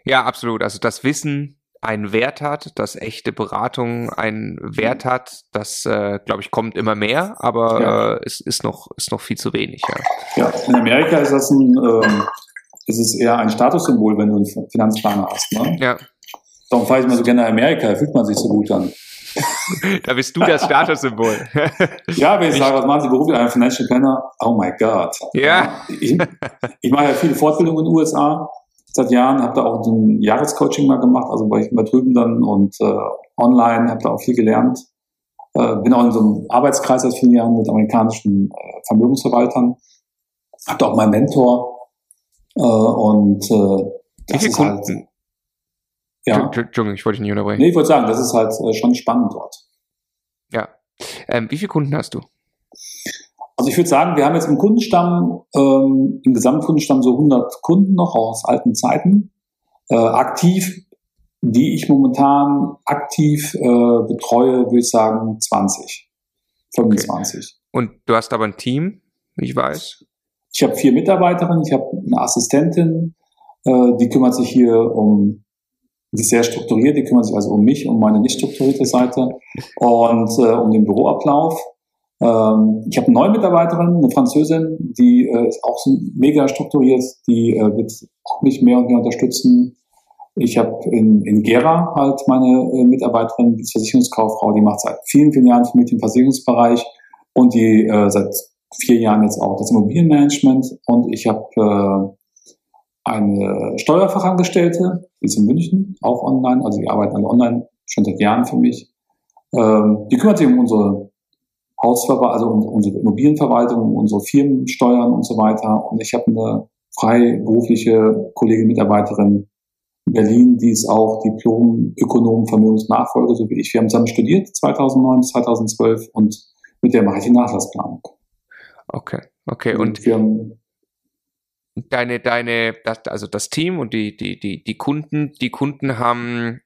Ja, absolut. Also das Wissen einen Wert hat, dass echte Beratung einen Wert hat, das, äh, glaube ich, kommt immer mehr, aber ja. äh, es ist noch, ist noch viel zu wenig. Ja, ja in Amerika ist das ein, ähm, ist es eher ein Statussymbol, wenn du einen Finanzplaner hast. Ne? Ja. Darum fahre ich mal so gerne nach Amerika, da fühlt man sich so gut an. da bist du das Statussymbol. ja, wenn ich sage, was machen Sie beruflich? Ein Financial Planner? Oh my God. Ja. Ich, ich mache ja viele Fortbildungen in den USA seit Jahren, habe da auch ein Jahrescoaching mal gemacht, also war ich immer drüben dann und äh, online, habe da auch viel gelernt. Äh, bin auch in so einem Arbeitskreis seit vielen Jahren mit amerikanischen äh, Vermögensverwaltern. Habe da auch meinen Mentor äh, und äh, das ist halt Kunden? halt ja. Entschuldigung, ich wollte dich nicht unterbrechen. Nee, ich wollte sagen, das ist halt äh, schon spannend dort. Ja. Ähm, wie viele Kunden hast du? Also ich würde sagen, wir haben jetzt im Kundenstamm, ähm, im Gesamtkundenstamm so 100 Kunden noch aus alten Zeiten. Äh, aktiv, die ich momentan aktiv äh, betreue, würde ich sagen 20, 25. Okay. Und du hast aber ein Team, wie ich weiß? Ich habe vier Mitarbeiterinnen, ich habe eine Assistentin, äh, die kümmert sich hier um die ist sehr strukturiert, die kümmert sich also um mich, um meine nicht strukturierte Seite und äh, um den Büroablauf. Ähm, ich habe eine neue Mitarbeiterin, eine Französin, die äh, ist auch so mega strukturiert, die äh, wird auch mich mehr und mehr unterstützen. Ich habe in, in Gera halt meine äh, Mitarbeiterin, die ist Versicherungskauffrau, die macht seit vielen, vielen Jahren für mich den Versicherungsbereich und die äh, seit vier Jahren jetzt auch das Immobilienmanagement und ich habe äh, eine Steuerfachangestellte, die ist in München, auch online, also die arbeiten alle online, schon seit Jahren für mich. Ähm, die kümmert sich um unsere Hausverwaltung, also um unsere Immobilienverwaltung, um unsere Firmensteuern und so weiter. Und ich habe eine freiberufliche Kollegin, Mitarbeiterin in Berlin, die ist auch Diplom-Ökonom Vermögensnachfolge, so wie ich. Wir haben zusammen studiert, 2009 bis 2012, und mit der mache ich die Nachlassplanung. Okay, okay. Und, und wir haben deine, deine, das, also das Team und die, die, die, die Kunden, die Kunden haben,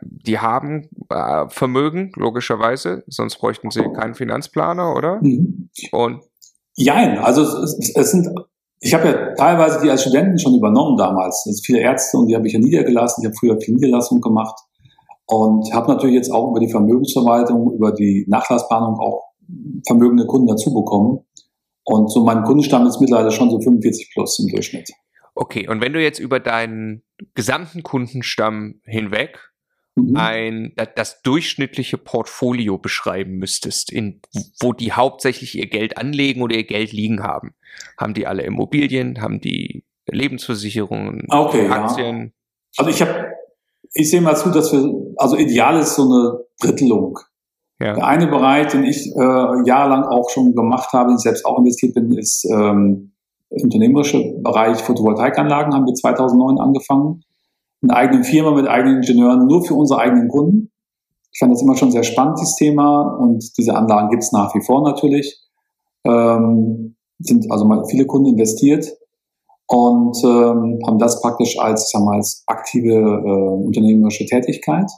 die haben äh, Vermögen, logischerweise, sonst bräuchten sie keinen Finanzplaner, oder? Mhm. Und Jein, also es, es sind, ich habe ja teilweise die als Studenten schon übernommen damals. Es sind viele Ärzte und die habe ich ja niedergelassen. Ich habe früher viel Niederlassung gemacht und habe natürlich jetzt auch über die Vermögensverwaltung, über die Nachlassplanung auch vermögende Kunden dazu bekommen. Und so mein Kundenstamm ist mittlerweile schon so 45 plus im Durchschnitt. Okay, und wenn du jetzt über deinen gesamten Kundenstamm hinweg mhm. ein das durchschnittliche Portfolio beschreiben müsstest, in, wo die hauptsächlich ihr Geld anlegen oder ihr Geld liegen haben, haben die alle Immobilien, haben die Lebensversicherungen, okay, Aktien? Ja. Also ich habe, ich sehe mal zu, dass wir, also ideal ist so eine Drittelung. Ja. Der eine Bereich, den ich äh, jahrelang auch schon gemacht habe, ich selbst auch investiert bin, ist ähm, der unternehmerische Bereich Photovoltaikanlagen, haben wir 2009 angefangen. Eine eigene Firma mit eigenen Ingenieuren, nur für unsere eigenen Kunden. Ich fand das immer schon sehr spannend, dieses Thema. Und diese Anlagen gibt es nach wie vor natürlich. Ähm, sind also mal viele Kunden investiert und ähm, haben das praktisch als, ich sag mal, als aktive äh, unternehmerische Tätigkeit.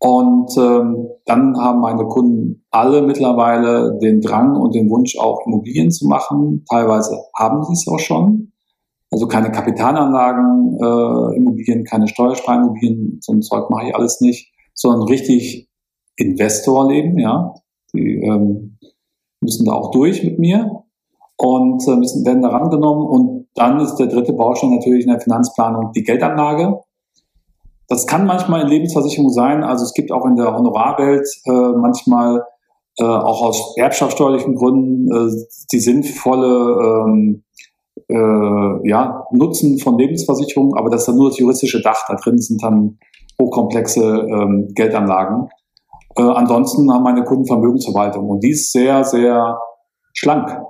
Und ähm, dann haben meine Kunden alle mittlerweile den Drang und den Wunsch, auch Immobilien zu machen. Teilweise haben sie es auch schon. Also keine Kapitalanlagen, äh, Immobilien, keine Steuersparimmobilien, so ein Zeug mache ich alles nicht, sondern richtig Investorleben, ja. Die ähm, müssen da auch durch mit mir und äh, müssen, werden da rangenommen. Und dann ist der dritte Baustein natürlich in der Finanzplanung die Geldanlage. Das kann manchmal in Lebensversicherung sein. Also es gibt auch in der Honorarwelt äh, manchmal äh, auch aus erbschaftssteuerlichen Gründen äh, die sinnvolle ähm, äh, ja, Nutzen von Lebensversicherungen, aber das ist dann nur das juristische Dach. Da drin sind dann hochkomplexe ähm, Geldanlagen. Äh, ansonsten haben meine Kunden Vermögensverwaltung und die ist sehr, sehr schlank.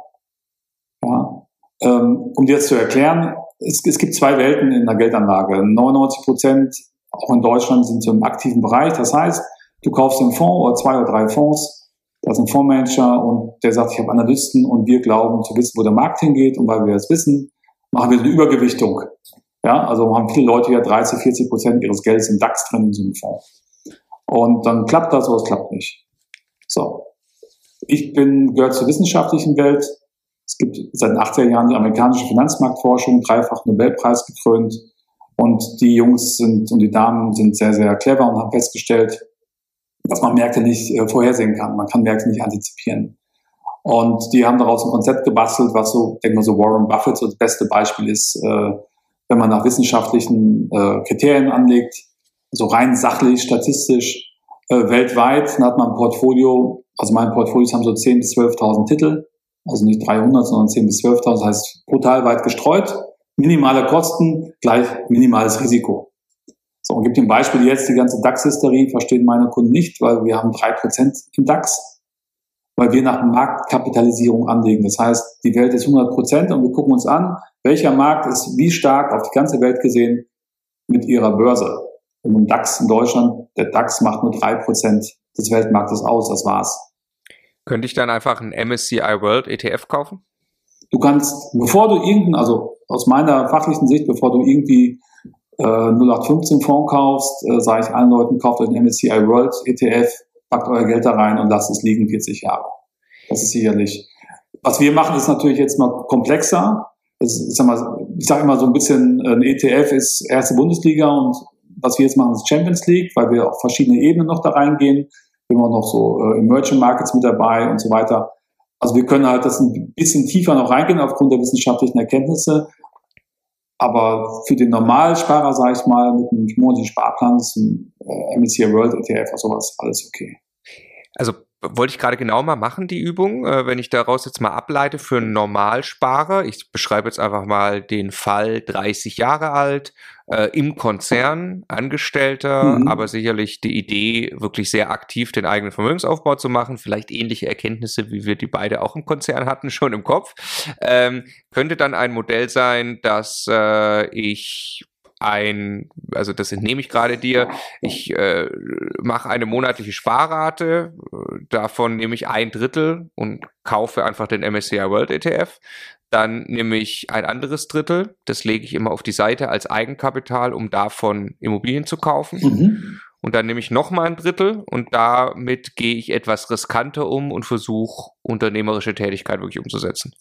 Ja. Ähm, um dir jetzt zu erklären, es, es gibt zwei Welten in der Geldanlage. 99 Prozent auch in Deutschland sind sie im aktiven Bereich. Das heißt, du kaufst einen Fonds oder zwei oder drei Fonds, da ist ein Fondsmanager und der sagt, ich habe Analysten und wir glauben zu wissen, wo der Markt hingeht und weil wir es wissen, machen wir eine Übergewichtung. Ja, also haben viele Leute ja 30, 40 Prozent ihres Geldes im DAX drin in so einem Fonds. Und dann klappt das oder es klappt nicht. So. Ich bin, gehört zur wissenschaftlichen Welt. Es gibt seit den 80er Jahren die amerikanische Finanzmarktforschung, dreifach Nobelpreis gekrönt. Und die Jungs sind und die Damen sind sehr, sehr clever und haben festgestellt, dass man Märkte nicht äh, vorhersehen kann. Man kann Märkte nicht antizipieren. Und die haben daraus ein Konzept gebastelt, was so, denke mal so Warren Buffett so das beste Beispiel ist, äh, wenn man nach wissenschaftlichen äh, Kriterien anlegt, so rein sachlich, statistisch, äh, weltweit, dann hat man ein Portfolio, also meine Portfolios haben so 10.000 bis 12.000 Titel, also nicht 300, sondern 10.000 bis 12.000, das heißt brutal weit gestreut, minimale Kosten gleich minimales Risiko. So, und gibt ein Beispiel jetzt, die ganze DAX-Hysterie verstehen meine Kunden nicht, weil wir haben drei Prozent im DAX, weil wir nach Marktkapitalisierung anlegen. Das heißt, die Welt ist 100 Prozent und wir gucken uns an, welcher Markt ist wie stark auf die ganze Welt gesehen mit ihrer Börse. Und im DAX in Deutschland, der DAX macht nur drei Prozent des Weltmarktes aus, das war's. Könnte ich dann einfach einen MSCI World ETF kaufen? Du kannst, bevor du irgendeinen, also aus meiner fachlichen Sicht, bevor du irgendwie äh, 0815 Fonds kaufst, äh, sage ich allen Leuten, kauft euch einen MSCI World ETF, packt euer Geld da rein und lasst es liegen 40 Jahre. Das ist sicherlich. Was wir machen, ist natürlich jetzt mal komplexer. Das, ich sag mal, ich sage immer so ein bisschen, ein ETF ist erste Bundesliga und was wir jetzt machen, ist Champions League, weil wir auf verschiedene Ebenen noch da reingehen. Wir haben auch noch so äh, Emerging Markets mit dabei und so weiter. Also wir können halt das ein bisschen tiefer noch reingehen aufgrund der wissenschaftlichen Erkenntnisse. Aber für den Normalsparer, sage ich mal, mit einem monatlichen Sparplan ist ein äh, MSCI World ETF oder sowas alles okay. Also wollte ich gerade genau mal machen, die Übung, äh, wenn ich daraus jetzt mal ableite für einen Normalsparer. Ich beschreibe jetzt einfach mal den Fall 30 Jahre alt, äh, im Konzern, Angestellter, mhm. aber sicherlich die Idee, wirklich sehr aktiv den eigenen Vermögensaufbau zu machen, vielleicht ähnliche Erkenntnisse, wie wir die beide auch im Konzern hatten, schon im Kopf. Ähm, könnte dann ein Modell sein, dass äh, ich ein, also das entnehme ich gerade dir, ich äh, mache eine monatliche Sparrate, davon nehme ich ein Drittel und kaufe einfach den MSCI World ETF. Dann nehme ich ein anderes Drittel, das lege ich immer auf die Seite als Eigenkapital, um davon Immobilien zu kaufen. Mhm. Und dann nehme ich nochmal ein Drittel und damit gehe ich etwas riskanter um und versuche unternehmerische Tätigkeit wirklich umzusetzen.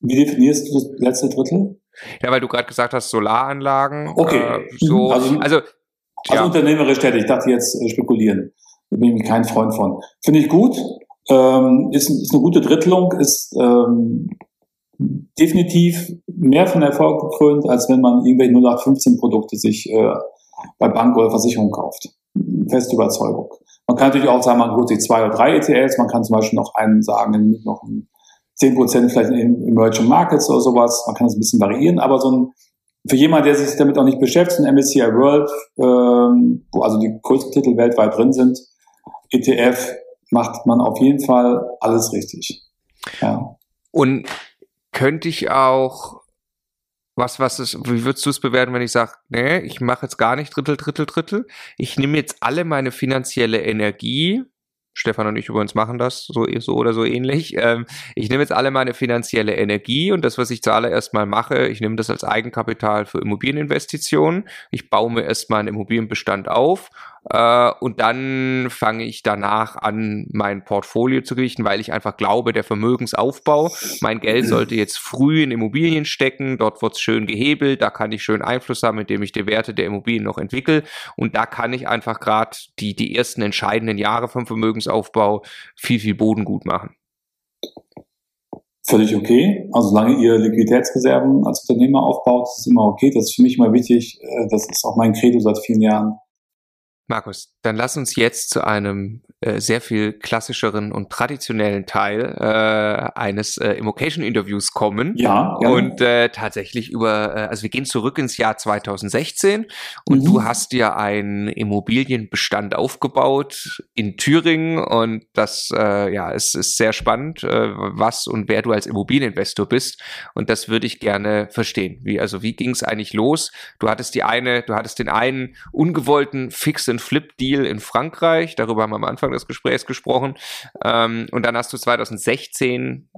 Wie definierst du das letzte Drittel? Ja, weil du gerade gesagt hast, Solaranlagen. Okay. Äh, so, also, also, also ja. unternehmerisch tätig. Ich dachte jetzt äh, spekulieren. Da bin ich kein Freund von. Finde ich gut. Ähm, ist, ist eine gute Drittelung, ist ähm, definitiv mehr von Erfolg gekrönt, als wenn man irgendwelche 0815 Produkte sich äh, bei Bank oder Versicherung kauft. Feste Überzeugung. Man kann natürlich auch sagen, man holt sich zwei oder drei ETLs, man kann zum Beispiel noch einen sagen, noch einen 10 Prozent vielleicht in Emerging Markets oder sowas. Man kann das ein bisschen variieren, aber so ein, für jemand, der sich damit auch nicht beschäftigt, ein MSCI World, ähm, wo also die größten Titel weltweit drin sind, ETF, macht man auf jeden Fall alles richtig. Ja. Und könnte ich auch, was, was ist, wie würdest du es bewerten, wenn ich sage, nee, ich mache jetzt gar nicht Drittel, Drittel, Drittel. Ich nehme jetzt alle meine finanzielle Energie Stefan und ich übrigens machen das so, so oder so ähnlich. Ähm, ich nehme jetzt alle meine finanzielle Energie und das, was ich zuallererst mal mache, ich nehme das als Eigenkapital für Immobilieninvestitionen. Ich baue mir erstmal einen Immobilienbestand auf äh, und dann fange ich danach an, mein Portfolio zu gewichten, weil ich einfach glaube, der Vermögensaufbau, mein Geld sollte jetzt früh in Immobilien stecken, dort wird es schön gehebelt, da kann ich schön Einfluss haben, indem ich die Werte der Immobilien noch entwickle und da kann ich einfach gerade die, die ersten entscheidenden Jahre vom Vermögensaufbau viel, viel Boden gut machen. Völlig okay. Also solange ihr Liquiditätsreserven als Unternehmer aufbaut, ist es immer okay. Das ist für mich immer wichtig. Äh, das ist auch mein Credo seit vielen Jahren. Markus, dann lass uns jetzt zu einem äh, sehr viel klassischeren und traditionellen Teil äh, eines äh, Immocation-Interviews kommen. Ja. ja. Und äh, tatsächlich über, äh, also wir gehen zurück ins Jahr 2016 und mhm. du hast dir einen Immobilienbestand aufgebaut in Thüringen und das, äh, ja, es ist sehr spannend, äh, was und wer du als Immobilieninvestor bist und das würde ich gerne verstehen. Wie, also wie ging es eigentlich los? Du hattest die eine, du hattest den einen ungewollten Fix-and-Flip-Deal in Frankreich, darüber haben wir am Anfang des Gesprächs gesprochen. Ähm, und dann hast du 2016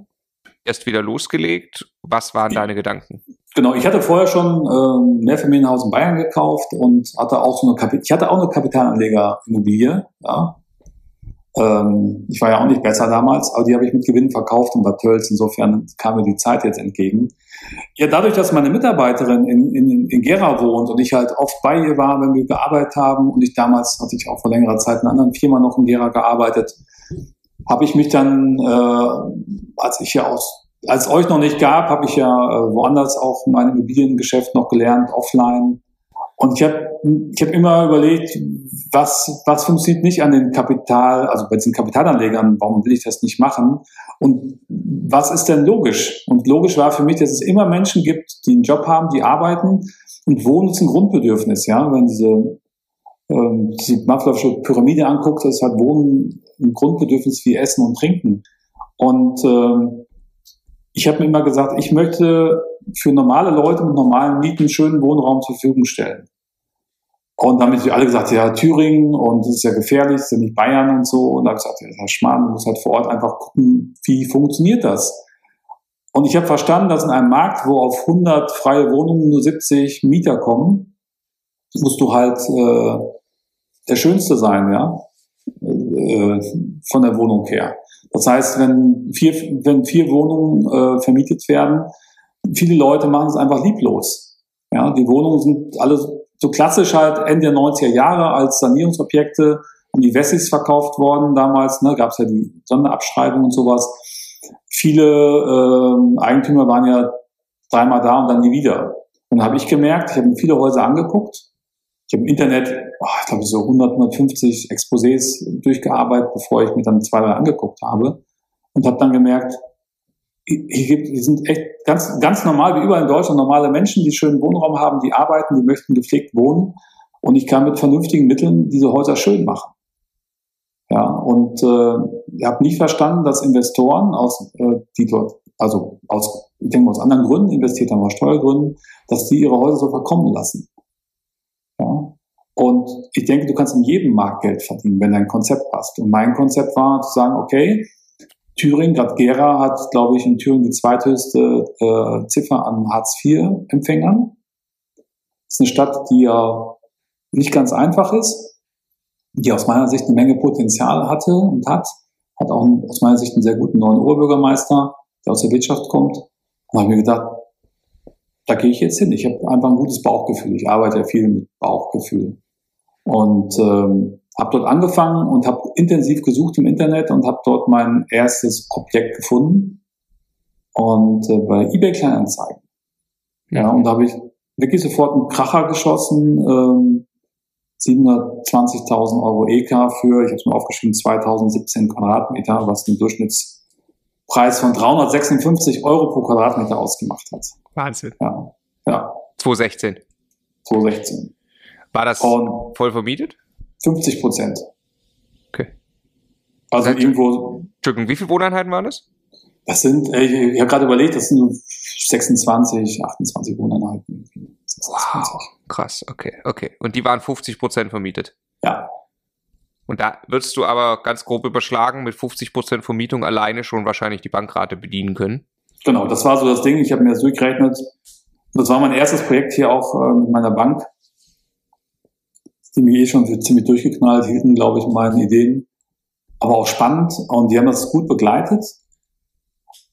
erst wieder losgelegt. Was waren deine Gedanken? Genau, ich hatte vorher schon äh, ein Mehrfamilienhaus in Bayern gekauft und hatte auch so eine Kapi ich hatte auch eine Kapitalanlegerimmobilie, ja. Ähm, ich war ja auch nicht besser damals, aber die habe ich mit Gewinn verkauft und Bad Tölz. Insofern kam mir die Zeit jetzt entgegen. Ja, dadurch, dass meine Mitarbeiterin in, in, in Gera wohnt und ich halt oft bei ihr war, wenn wir gearbeitet haben und ich damals hatte ich auch vor längerer Zeit in einer anderen Firma noch in Gera gearbeitet, habe ich mich dann, äh, als ich ja aus, als euch noch nicht gab, habe ich ja äh, woanders auch mein Immobiliengeschäft noch gelernt, offline. Und ich habe ich hab immer überlegt, was, was funktioniert nicht an den Kapital, also bei den Kapitalanlegern, warum will ich das nicht machen? Und was ist denn logisch? Und logisch war für mich, dass es immer Menschen gibt, die einen Job haben, die arbeiten und Wohnen ist ein Grundbedürfnis, ja. Wenn diese, ähm, diese Maslow'sche Pyramide anguckt, ist halt Wohnen ein Grundbedürfnis wie Essen und Trinken. Und ähm, ich habe mir immer gesagt, ich möchte für normale Leute mit normalen Mieten schönen Wohnraum zur Verfügung stellen. Und dann haben sie alle gesagt, ja, Thüringen und das ist ja gefährlich, das ist ja nicht Bayern und so. Und da habe ich gesagt, ja, Herr Schmarrn, du musst halt vor Ort einfach gucken, wie funktioniert das. Und ich habe verstanden, dass in einem Markt, wo auf 100 freie Wohnungen nur 70 Mieter kommen, musst du halt äh, der Schönste sein, ja, äh, von der Wohnung her. Das heißt, wenn vier, wenn vier Wohnungen äh, vermietet werden, viele Leute machen es einfach lieblos. Ja, die Wohnungen sind alle so klassisch halt Ende der 90er Jahre als Sanierungsobjekte an die Wessis verkauft worden. Damals ne, gab es ja die Sonderabschreibung und sowas. Viele äh, Eigentümer waren ja dreimal da und dann nie wieder. Und habe ich gemerkt, ich habe mir viele Häuser angeguckt. Ich habe im Internet, oh, ich glaube, so 100, 150 Exposés durchgearbeitet, bevor ich mir dann zwei, drei angeguckt habe. Und habe dann gemerkt, hier gibt, die sind echt ganz, ganz normal, wie überall in Deutschland, normale Menschen, die schönen Wohnraum haben, die arbeiten, die möchten gepflegt wohnen. Und ich kann mit vernünftigen Mitteln diese Häuser schön machen. Ja, und äh, ich habe nicht verstanden, dass Investoren aus, äh, die dort, also aus, ich denke aus anderen Gründen investiert haben, aus Steuergründen, dass die ihre Häuser so verkommen lassen. Ja. Und ich denke, du kannst in jedem Markt Geld verdienen, wenn dein Konzept passt. Und mein Konzept war zu sagen, okay, Thüringen, gerade Gera hat, glaube ich, in Thüringen die zweithöchste äh, Ziffer an Hartz-IV-Empfängern. Ist eine Stadt, die ja nicht ganz einfach ist, die aus meiner Sicht eine Menge Potenzial hatte und hat, hat auch aus meiner Sicht einen sehr guten neuen Oberbürgermeister, der aus der Wirtschaft kommt. Und habe mir gedacht, da gehe ich jetzt hin. Ich habe einfach ein gutes Bauchgefühl. Ich arbeite ja viel mit Bauchgefühl. Und ähm, habe dort angefangen und habe intensiv gesucht im Internet und habe dort mein erstes Objekt gefunden und äh, bei eBay Kleinanzeigen. Ja, und da habe ich wirklich sofort einen Kracher geschossen, ähm, 720.000 Euro EK für, ich habe es mal aufgeschrieben, 2017 Quadratmeter, was den Durchschnittspreis von 356 Euro pro Quadratmeter ausgemacht hat. Wahnsinn. Ja, ja. 2016. 2016. War das und voll vermietet? 50 Prozent. Okay. Also das irgendwo. Entschuldigung, wie viele Wohneinheiten waren das? Das sind, ich, ich habe gerade überlegt, das sind so 26, 28 Wohneinheiten. 26. Wow, krass, okay, okay. Und die waren 50 Prozent vermietet? Ja. Und da würdest du aber ganz grob überschlagen, mit 50 Prozent Vermietung alleine schon wahrscheinlich die Bankrate bedienen können? Genau, das war so das Ding. Ich habe mir das durchgerechnet. Das war mein erstes Projekt hier auch äh, mit meiner Bank die mich eh schon ziemlich durchgeknallt hielten, glaube ich, meinen Ideen. Aber auch spannend und die haben das gut begleitet.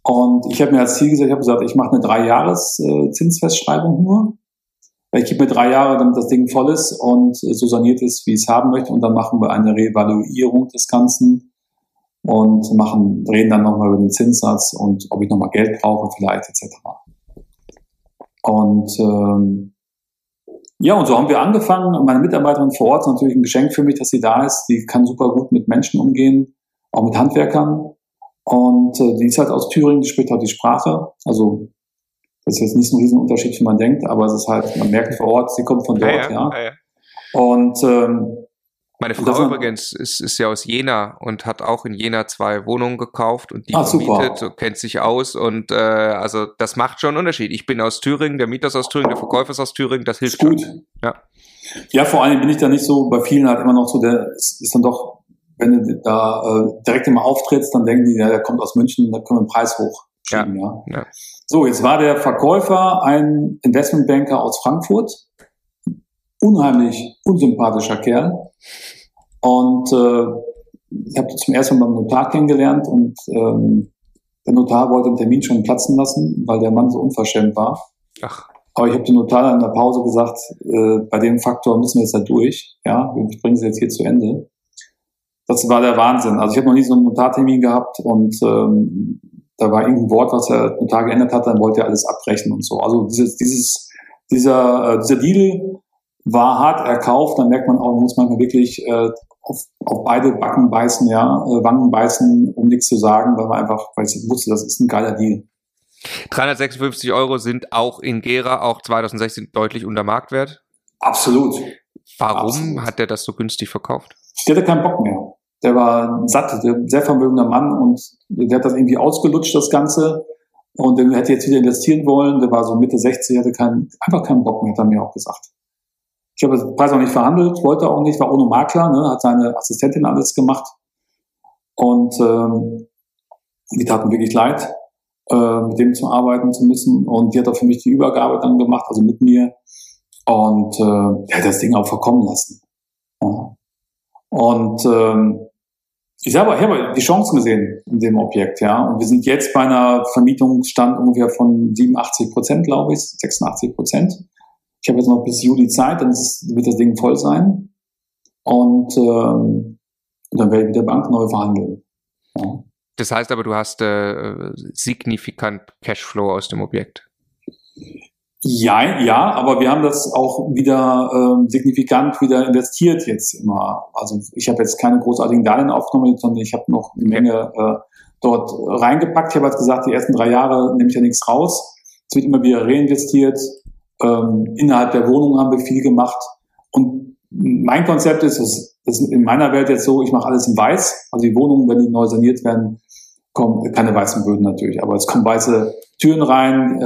Und ich habe mir als Ziel gesetzt, ich habe gesagt, ich mache eine drei Jahres äh, nur. Ich gebe mir drei Jahre, damit das Ding voll ist und so saniert ist, wie ich es haben möchte. Und dann machen wir eine Reevaluierung des Ganzen und machen, reden dann nochmal über den Zinssatz und ob ich nochmal Geld brauche vielleicht etc. Und ähm, ja, und so haben wir angefangen. Meine Mitarbeiterin vor Ort ist natürlich ein Geschenk für mich, dass sie da ist. Die kann super gut mit Menschen umgehen, auch mit Handwerkern. Und äh, die ist halt aus Thüringen, die spricht halt die Sprache. Also das ist jetzt nicht so ein Riesenunterschied, wie man denkt, aber es ist halt, man merkt vor Ort, sie kommt von dort, ja. ja. ja. Und ähm, meine Frau übrigens ist, ist ja aus Jena und hat auch in Jena zwei Wohnungen gekauft und die ah, vermietet, super. kennt sich aus und äh, also das macht schon einen Unterschied. Ich bin aus Thüringen, der Mieter ist aus Thüringen, der Verkäufer ist aus Thüringen, das hilft ist gut. Schon. Ja. ja, vor allem bin ich da nicht so, bei vielen halt immer noch so, der ist, ist dann doch, wenn du da äh, direkt immer auftrittst, dann denken die, ja, der kommt aus München, da können wir den Preis hoch. Ja. ja. ja. So, jetzt war der Verkäufer ein Investmentbanker aus Frankfurt unheimlich unsympathischer Kerl. Und äh, ich habe zum ersten Mal beim Notar kennengelernt und ähm, der Notar wollte den Termin schon platzen lassen, weil der Mann so unverschämt war. Ach. Aber ich habe dem Notar dann in der Pause gesagt, äh, bei dem Faktor müssen wir jetzt da durch. Ja, wir bringen es jetzt hier zu Ende. Das war der Wahnsinn. Also ich habe noch nie so einen Notartermin gehabt und ähm, da war irgendein Wort, was der Notar geändert hat, dann wollte er alles abbrechen und so. Also dieses, dieses, dieser, äh, dieser Deal war hart erkauft. Dann merkt man auch, muss man wirklich äh, auf, auf beide Backen beißen, ja, äh, Wangen beißen, um nichts zu sagen, weil man einfach, weil ich wusste, das ist ein geiler Deal. 356 Euro sind auch in Gera auch 2016 deutlich unter Marktwert. Absolut. Warum Absolut. hat der das so günstig verkauft? Der hatte keinen Bock mehr. Der war satt, der sehr vermögender Mann und der hat das irgendwie ausgelutscht, das Ganze. Und der hätte jetzt wieder investieren wollen. Der war so Mitte 60, hatte keinen, einfach keinen Bock mehr, hat er mir auch gesagt. Ich habe den Preis auch nicht verhandelt, wollte auch nicht, war ohne Makler, ne, hat seine Assistentin alles gemacht. Und ähm, die taten wirklich leid, äh, mit dem zu arbeiten zu müssen. Und die hat auch für mich die Übergabe dann gemacht, also mit mir. Und äh, hat das Ding auch verkommen lassen. Ja. Und ähm, ich habe, ich die Chancen gesehen in dem Objekt, ja. Und wir sind jetzt bei einer Vermietungsstand ungefähr von 87 Prozent, glaube ich, 86 Prozent. Ich habe jetzt noch bis Juli Zeit, dann wird das Ding voll sein. Und ähm, dann werde ich mit der Bank neu verhandeln. Ja. Das heißt aber, du hast äh, signifikant Cashflow aus dem Objekt. Ja, ja, aber wir haben das auch wieder ähm, signifikant wieder investiert jetzt immer. Also ich habe jetzt keine großartigen Darlehen aufgenommen, sondern ich habe noch eine Menge äh, dort reingepackt. Ich habe halt gesagt, die ersten drei Jahre nehme ich ja nichts raus. Es wird immer wieder reinvestiert. Ähm, innerhalb der Wohnung haben wir viel gemacht. Und mein Konzept ist, es ist in meiner Welt jetzt so, ich mache alles in weiß. Also die Wohnungen, wenn die neu saniert werden, kommen keine weißen Böden natürlich, aber es kommen weiße Türen rein, äh,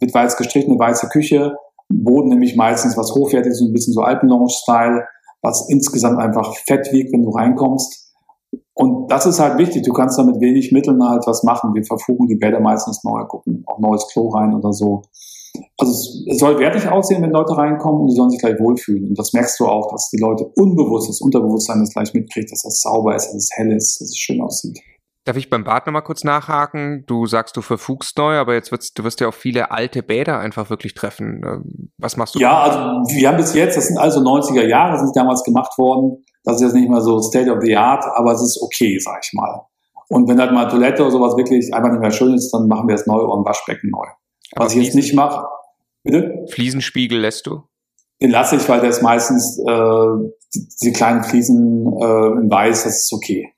wird weiß gestrichen, eine weiße Küche, Boden nämlich meistens was hochwertiges, so ein bisschen so Alpenlounge-Style, was insgesamt einfach fett wiegt, wenn du reinkommst. Und das ist halt wichtig. Du kannst da mit wenig Mitteln halt was machen. Wir verfugen die Bäder meistens neu, gucken auch neues Klo rein oder so. Also es soll wertig aussehen, wenn Leute reinkommen und die sollen sich gleich wohlfühlen. Und das merkst du auch, dass die Leute unbewusst, das Unterbewusstsein das gleich mitkriegt, dass das sauber ist, dass es hell ist, dass es schön aussieht. Darf ich beim Bad nochmal kurz nachhaken? Du sagst, du verfugst neu, aber jetzt wirst du wirst ja auch viele alte Bäder einfach wirklich treffen. Ähm, was machst du? Ja, also wir haben bis jetzt, das sind also 90er Jahre, sind damals gemacht worden. Das ist jetzt nicht mehr so State of the Art, aber es ist okay, sag ich mal. Und wenn halt mal Toilette oder sowas wirklich einfach nicht mehr schön ist, dann machen wir es neu und Waschbecken neu. Aber Was ich jetzt nicht mache, bitte? Fliesenspiegel lässt du? Den lasse ich, weil der ist meistens äh, diese kleinen Fliesen äh, in weiß, das ist okay.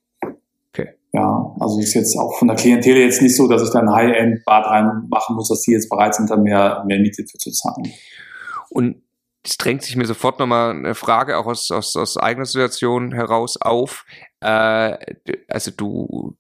Ja, also ist jetzt auch von der Klientel jetzt nicht so, dass ich dann High-End-Bad reinmachen muss, dass die jetzt bereit sind, da mehr, mehr Miete für zu zahlen. Und es drängt sich mir sofort nochmal eine Frage auch aus, aus, aus eigener Situation heraus auf. Äh, also du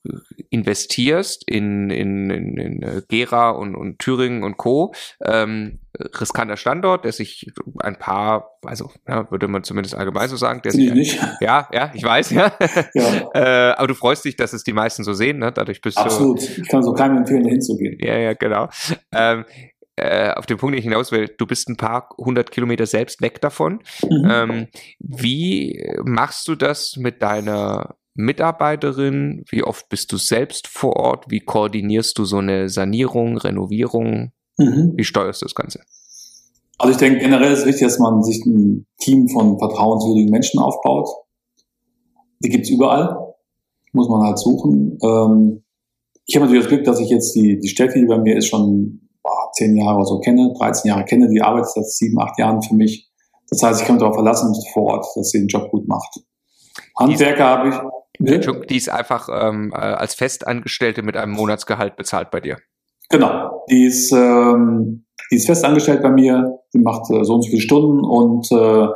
investierst in, in, in, in äh, Gera und, und Thüringen und Co. Ähm, riskanter Standort, der sich ein paar, also ja, würde man zumindest allgemein so sagen, der sich, nicht. ja, ja, ich weiß, ja. ja. äh, aber du freust dich, dass es die meisten so sehen, ne? Dadurch bist Absolut. du. Absolut. Ich kann so keinem empfehlen, dahin zu gehen. Ja, ja, genau. Ähm, äh, auf den Punkt, den ich hinaus will, du bist ein paar hundert Kilometer selbst weg davon. Mhm. Ähm, wie machst du das mit deiner Mitarbeiterin? Wie oft bist du selbst vor Ort? Wie koordinierst du so eine Sanierung, Renovierung? Mhm. Wie steuerst du das Ganze? Also ich denke, generell ist es wichtig, dass man sich ein Team von vertrauenswürdigen Menschen aufbaut. Die gibt's überall. Muss man halt suchen. Ähm, ich habe natürlich das Glück, dass ich jetzt die, die Steffi, die bei mir ist, schon zehn Jahre so kenne, 13 Jahre kenne, die arbeitet seit sieben, acht Jahren für mich. Das heißt, ich kann mich darauf verlassen vor Ort, dass sie den Job gut macht. Handwerker habe ich. Ne? Die ist einfach ähm, äh, als Festangestellte mit einem Monatsgehalt bezahlt bei dir. Genau, die ist, ähm, die ist festangestellt bei mir, die macht äh, so und so viele Stunden und, äh,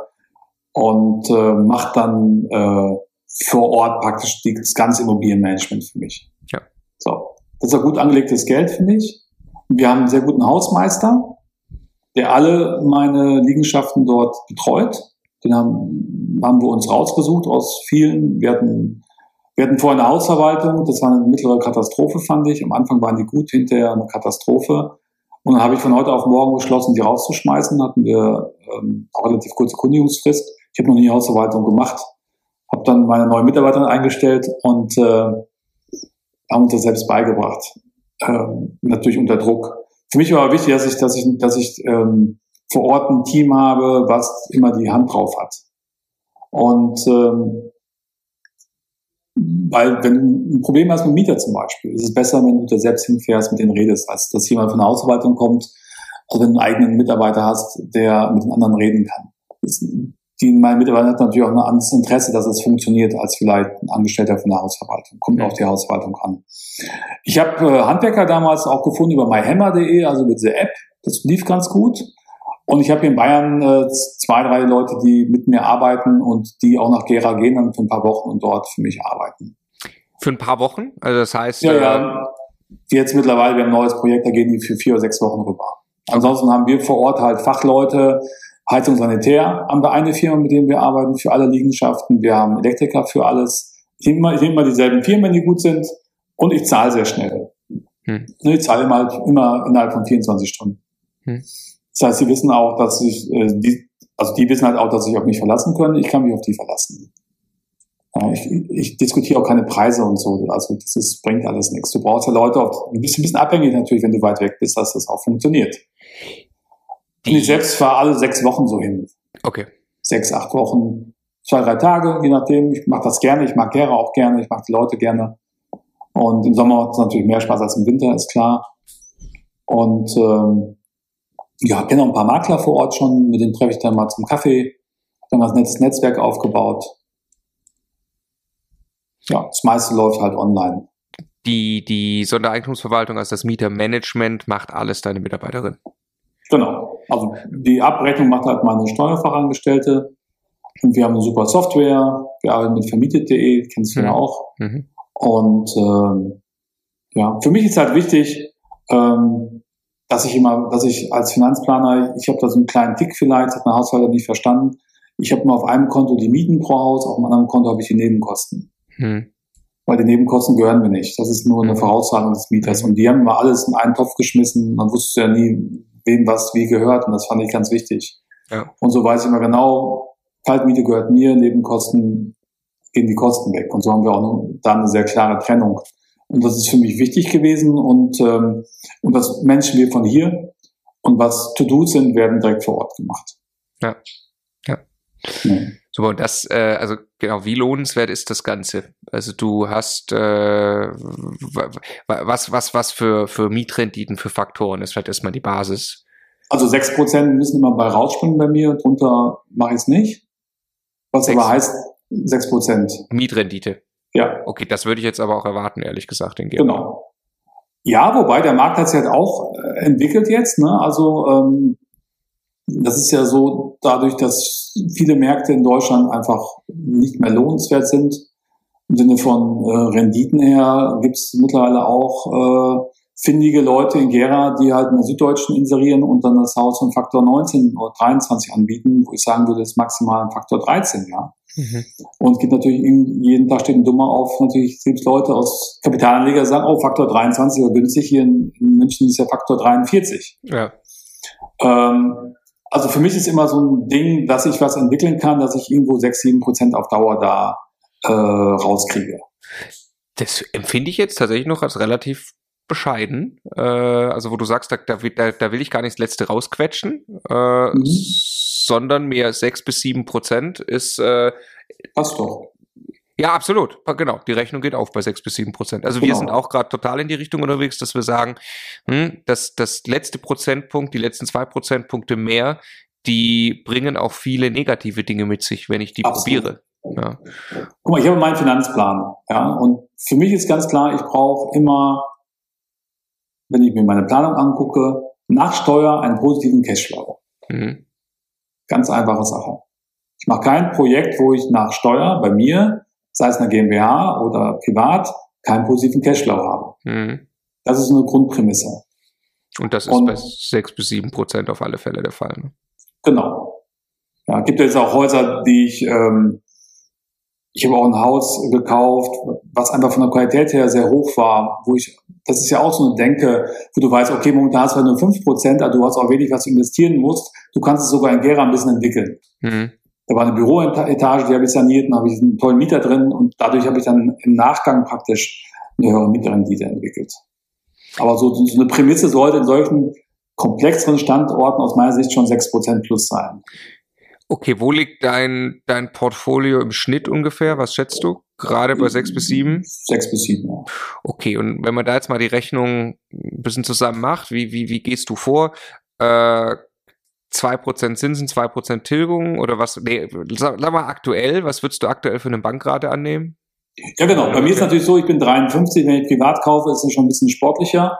und äh, macht dann äh, vor Ort praktisch das ganze Immobilienmanagement für mich. Ja. So, das ist ein gut angelegtes Geld, finde ich. Wir haben einen sehr guten Hausmeister, der alle meine Liegenschaften dort betreut. Den haben, haben wir uns rausgesucht aus vielen. Wir hatten, wir hatten vorher eine Hausverwaltung, das war eine mittlere Katastrophe, fand ich. Am Anfang waren die gut, hinterher eine Katastrophe. Und dann habe ich von heute auf morgen beschlossen, die rauszuschmeißen. Hatten wir ähm, relativ kurze Kündigungsfrist. Ich habe noch nie Hausverwaltung gemacht. habe dann meine neue Mitarbeiterin eingestellt und äh, haben uns das selbst beigebracht. Ähm, natürlich unter Druck. Für mich war wichtig, dass ich, dass ich, dass ich ähm, vor Ort ein Team habe, was immer die Hand drauf hat. Und ähm, weil wenn du ein Problem hast mit Mieter zum Beispiel, ist es besser, wenn du da selbst hinfährst, mit denen redest, als dass jemand von der Hausverwaltung kommt, oder wenn du einen eigenen Mitarbeiter hast, der mit den anderen reden kann. Die, mein Mitarbeiter hat natürlich auch ein anderes Interesse, dass es funktioniert, als vielleicht ein Angestellter von der Hausverwaltung. Kommt auf die Hausverwaltung an. Ich habe äh, Handwerker damals auch gefunden über myhammer.de, also mit der App. Das lief ganz gut. Und ich habe hier in Bayern äh, zwei, drei Leute, die mit mir arbeiten und die auch nach Gera gehen dann für ein paar Wochen und dort für mich arbeiten. Für ein paar Wochen? Also das heißt. Ja, ja. Äh, Jetzt mittlerweile, wir haben ein neues Projekt, da gehen die für vier oder sechs Wochen rüber. Ansonsten haben wir vor Ort halt Fachleute, Heizung Sanitär haben wir eine Firma, mit der wir arbeiten für alle Liegenschaften. Wir haben Elektriker für alles. Ich nehme immer, ich nehme immer dieselben Firmen, die gut sind und ich zahle sehr schnell. Hm. Ich zahle immer, halt immer innerhalb von 24 Stunden. Hm. Das heißt, sie wissen auch, dass ich, äh, die, also die wissen halt auch, dass sich auf mich verlassen können. Ich kann mich auf die verlassen. Ja, ich, ich diskutiere auch keine Preise und so. Also das ist, bringt alles nichts. Du brauchst ja Leute, auch, du bist ein bisschen abhängig natürlich, wenn du weit weg bist, dass das auch funktioniert. Die ich selbst fahre alle sechs Wochen so hin. Okay. Sechs, acht Wochen, zwei, drei Tage, je nachdem. Ich mache das gerne. Ich mag Gera auch gerne. Ich mag die Leute gerne. Und im Sommer hat es natürlich mehr Spaß als im Winter, ist klar. Und ähm, ja, kenne auch ein paar Makler vor Ort schon, mit denen treffe ich dann mal zum Kaffee, dann ein nettes Netzwerk aufgebaut. Ja, das meiste läuft halt online. Die, die Sondereigentumsverwaltung, also das Mietermanagement, macht alles deine Mitarbeiterin. Also die Abrechnung macht halt meine Steuerfachangestellte. Und wir haben eine super Software. Wir arbeiten mit vermietet.de, kennst du mhm. ja auch. Mhm. Und ähm, ja, für mich ist halt wichtig, ähm, dass ich immer, dass ich als Finanzplaner, ich habe da so einen kleinen Tick vielleicht, hat mein Haushalter nicht verstanden. Ich habe immer auf einem Konto die Mieten pro Haus, auf dem anderen Konto habe ich die Nebenkosten. Hm. Weil die Nebenkosten gehören mir nicht. Das ist nur eine hm. Vorauszahlung des Mieters. Und die haben immer alles in einen Topf geschmissen. Man wusste ja nie, wem was wie gehört. Und das fand ich ganz wichtig. Ja. Und so weiß ich immer genau, Kaltmiete gehört mir, Nebenkosten gehen die Kosten weg. Und so haben wir auch da eine sehr klare Trennung. Und das ist für mich wichtig gewesen. Und, ähm, und das Menschen wir von hier und was To-Dos sind, werden direkt vor Ort gemacht. Ja. Ja. ja. So, und das, äh, also genau, wie lohnenswert ist das Ganze? Also du hast äh, was, was, was für, für Mietrenditen, für Faktoren ist vielleicht erstmal die Basis. Also sechs Prozent müssen immer bei rausspringen bei mir, drunter mache ich es nicht. Was 6. aber heißt sechs Prozent. Mietrendite. Ja. Okay, das würde ich jetzt aber auch erwarten, ehrlich gesagt. In genau. Ja, wobei der Markt hat sich halt auch äh, entwickelt jetzt. Ne? Also ähm, das ist ja so, dadurch, dass viele Märkte in Deutschland einfach nicht mehr lohnenswert sind, im Sinne von äh, Renditen her, gibt es mittlerweile auch äh, findige Leute in Gera, die halt in der Süddeutschen inserieren und dann das Haus von Faktor 19 oder 23 anbieten, wo ich sagen würde, das ist maximal ein Faktor 13, ja. Mhm. Und es gibt natürlich jeden Tag steht ein Dummer auf, natürlich selbst Leute aus Kapitalanleger sagen, oh, Faktor 23 oder günstig, hier in, in München ist ja Faktor 43. Ja. Ähm, also für mich ist immer so ein Ding, dass ich was entwickeln kann, dass ich irgendwo 6, 7 Prozent auf Dauer da äh, rauskriege. Das empfinde ich jetzt tatsächlich noch als relativ bescheiden. Äh, also wo du sagst, da, da, da, will ich gar nicht das Letzte rausquetschen, äh, mhm. sondern mehr sechs bis sieben Prozent ist. Äh, Passt doch. Ja, absolut. Genau. Die Rechnung geht auf bei sechs bis sieben Prozent. Also genau. wir sind auch gerade total in die Richtung unterwegs, dass wir sagen, hm, dass das letzte Prozentpunkt, die letzten zwei Prozentpunkte mehr, die bringen auch viele negative Dinge mit sich, wenn ich die absolut. probiere. Ja. Guck mal, ich habe meinen Finanzplan, ja, und für mich ist ganz klar, ich brauche immer wenn ich mir meine Planung angucke, nach Steuer einen positiven Cashflow. Mhm. Ganz einfache Sache. Ich mache kein Projekt, wo ich nach Steuer bei mir, sei es eine GmbH oder privat, keinen positiven Cashflow habe. Mhm. Das ist eine Grundprämisse. Und das ist Und, bei sechs bis sieben Prozent auf alle Fälle der Fall. Ne? Genau. Ja, gibt jetzt auch Häuser, die ich, ähm, ich habe auch ein Haus gekauft, was einfach von der Qualität her sehr hoch war, wo ich das ist ja auch so eine Denke, wo du weißt, okay, momentan hast du halt nur fünf Prozent, aber du hast auch wenig, was du investieren musst. Du kannst es sogar in Gera ein bisschen entwickeln. Mhm. Da war eine Büroetage, die habe ich saniert, und habe ich einen tollen Mieter drin und dadurch habe ich dann im Nachgang praktisch eine höhere Mieterrendite entwickelt. Aber so, so eine Prämisse sollte in solchen komplexeren Standorten aus meiner Sicht schon 6% plus sein. Okay, wo liegt dein, dein Portfolio im Schnitt ungefähr? Was schätzt du? Gerade bei 6 bis 7? 6 bis 7, ja. Okay, und wenn man da jetzt mal die Rechnung ein bisschen zusammen macht, wie, wie, wie gehst du vor? Äh, 2% Zinsen, 2% Tilgung oder was? Nee, sag, sag mal aktuell, was würdest du aktuell für eine Bankrate annehmen? Ja, genau. Bei mir ist natürlich so, ich bin 53, wenn ich privat kaufe, ist es schon ein bisschen sportlicher.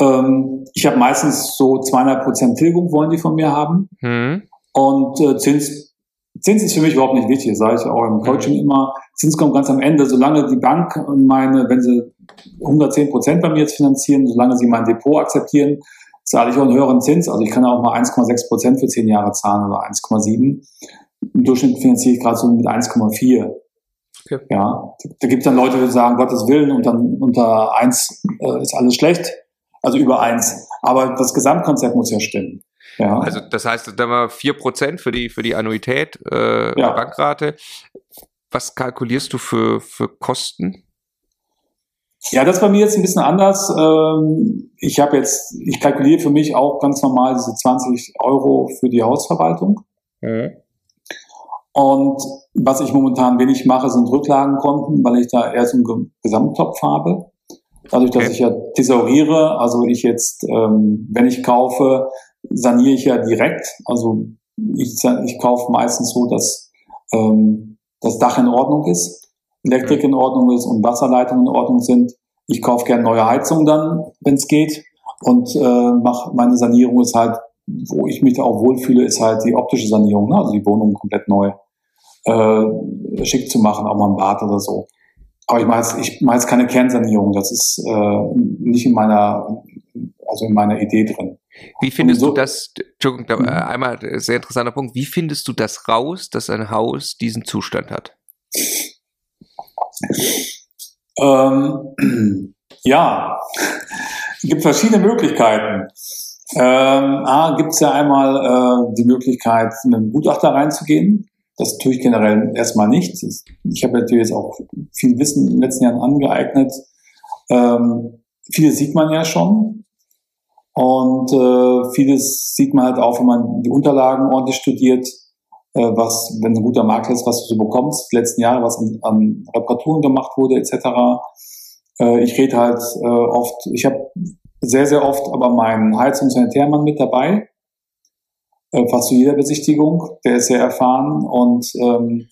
Ähm, ich habe meistens so zweieinhalb Prozent Tilgung wollen die von mir haben. Hm. Und äh, Zins, Zins ist für mich überhaupt nicht wichtig, sage ich auch im Coaching mhm. immer. Zins kommt ganz am Ende, solange die Bank meine, wenn sie 110 Prozent bei mir jetzt finanzieren, solange sie mein Depot akzeptieren, zahle ich auch einen höheren Zins. Also ich kann auch mal 1,6 Prozent für 10 Jahre zahlen oder 1,7. Im Durchschnitt finanziere ich gerade so mit 1,4. Okay. Ja, da gibt es dann Leute, die sagen, Gottes Willen, und dann unter 1 äh, ist alles schlecht, also über 1. Aber das Gesamtkonzept muss ja stimmen. Ja. Also das heißt, da mal 4% für die, für die Annuität äh, ja. der Bankrate. Was kalkulierst du für, für Kosten? Ja, das bei mir jetzt ein bisschen anders. Ähm, ich habe jetzt, ich kalkuliere für mich auch ganz normal diese 20 Euro für die Hausverwaltung. Mhm. Und was ich momentan wenig mache, sind Rücklagenkonten, weil ich da eher so einen Gesamttopf habe. Dadurch, dass okay. ich ja thesauriere, also ich jetzt, ähm, wenn ich kaufe, saniere ich ja direkt. Also ich, ich kaufe meistens so, dass ähm, das Dach in Ordnung ist, Elektrik in Ordnung ist und Wasserleitungen in Ordnung sind. Ich kaufe gerne neue Heizungen dann, wenn es geht. Und äh, mach, meine Sanierung ist halt, wo ich mich auch wohlfühle, ist halt die optische Sanierung, ne? also die Wohnung komplett neu äh, schick zu machen, auch mal ein Bad oder so. Aber ich mache jetzt, ich mache jetzt keine Kernsanierung. Das ist äh, nicht in meiner, also in meiner Idee drin. Wie findest so, du das, Entschuldigung, mhm. einmal sehr interessanter Punkt, wie findest du das raus, dass ein Haus diesen Zustand hat? Ähm, ja, es gibt verschiedene Möglichkeiten. Ähm, A, gibt es ja einmal äh, die Möglichkeit, mit einem Gutachter reinzugehen. Das tue ich generell erstmal nicht. Ich habe natürlich jetzt auch viel Wissen in den letzten Jahren angeeignet. Ähm, vieles sieht man ja schon. Und äh, vieles sieht man halt auch, wenn man die Unterlagen ordentlich studiert, was, wenn ein guter Makler ist, was du so bekommst, die letzten Jahre, was an, an Reparaturen gemacht wurde, etc. Äh, ich rede halt äh, oft, ich habe sehr, sehr oft aber meinen Heizungs- und Sanitärmann mit dabei, äh, fast zu jeder Besichtigung. Der ist sehr erfahren und ähm,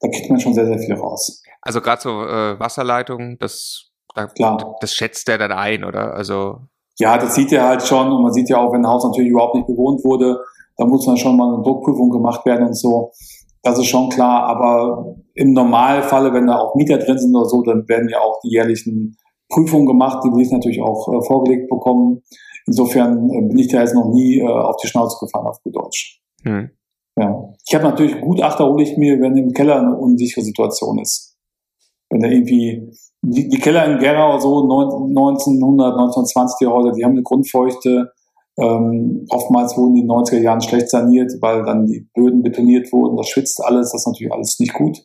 da kriegt man schon sehr, sehr viel raus. Also gerade so äh, Wasserleitungen, das, da, Klar. das schätzt der dann ein, oder? Also ja, das sieht er halt schon und man sieht ja auch, wenn ein Haus natürlich überhaupt nicht bewohnt wurde, da muss dann schon mal eine Druckprüfung gemacht werden und so. Das ist schon klar, aber im Normalfall, wenn da auch Mieter drin sind oder so, dann werden ja auch die jährlichen Prüfungen gemacht, die will ich natürlich auch äh, vorgelegt bekommen. Insofern äh, bin ich da jetzt noch nie äh, auf die Schnauze gefallen, auf gut Deutsch. Hm. Ja. Ich habe natürlich Gutachter, hole ich mir, wenn im Keller eine unsichere Situation ist. Wenn da irgendwie die, die Keller in Gera so 1900, 1920er Häuser, die haben eine Grundfeuchte. Ähm, oftmals wurden die in den 90er Jahren schlecht saniert, weil dann die Böden betoniert wurden. Das schwitzt alles, das ist natürlich alles nicht gut.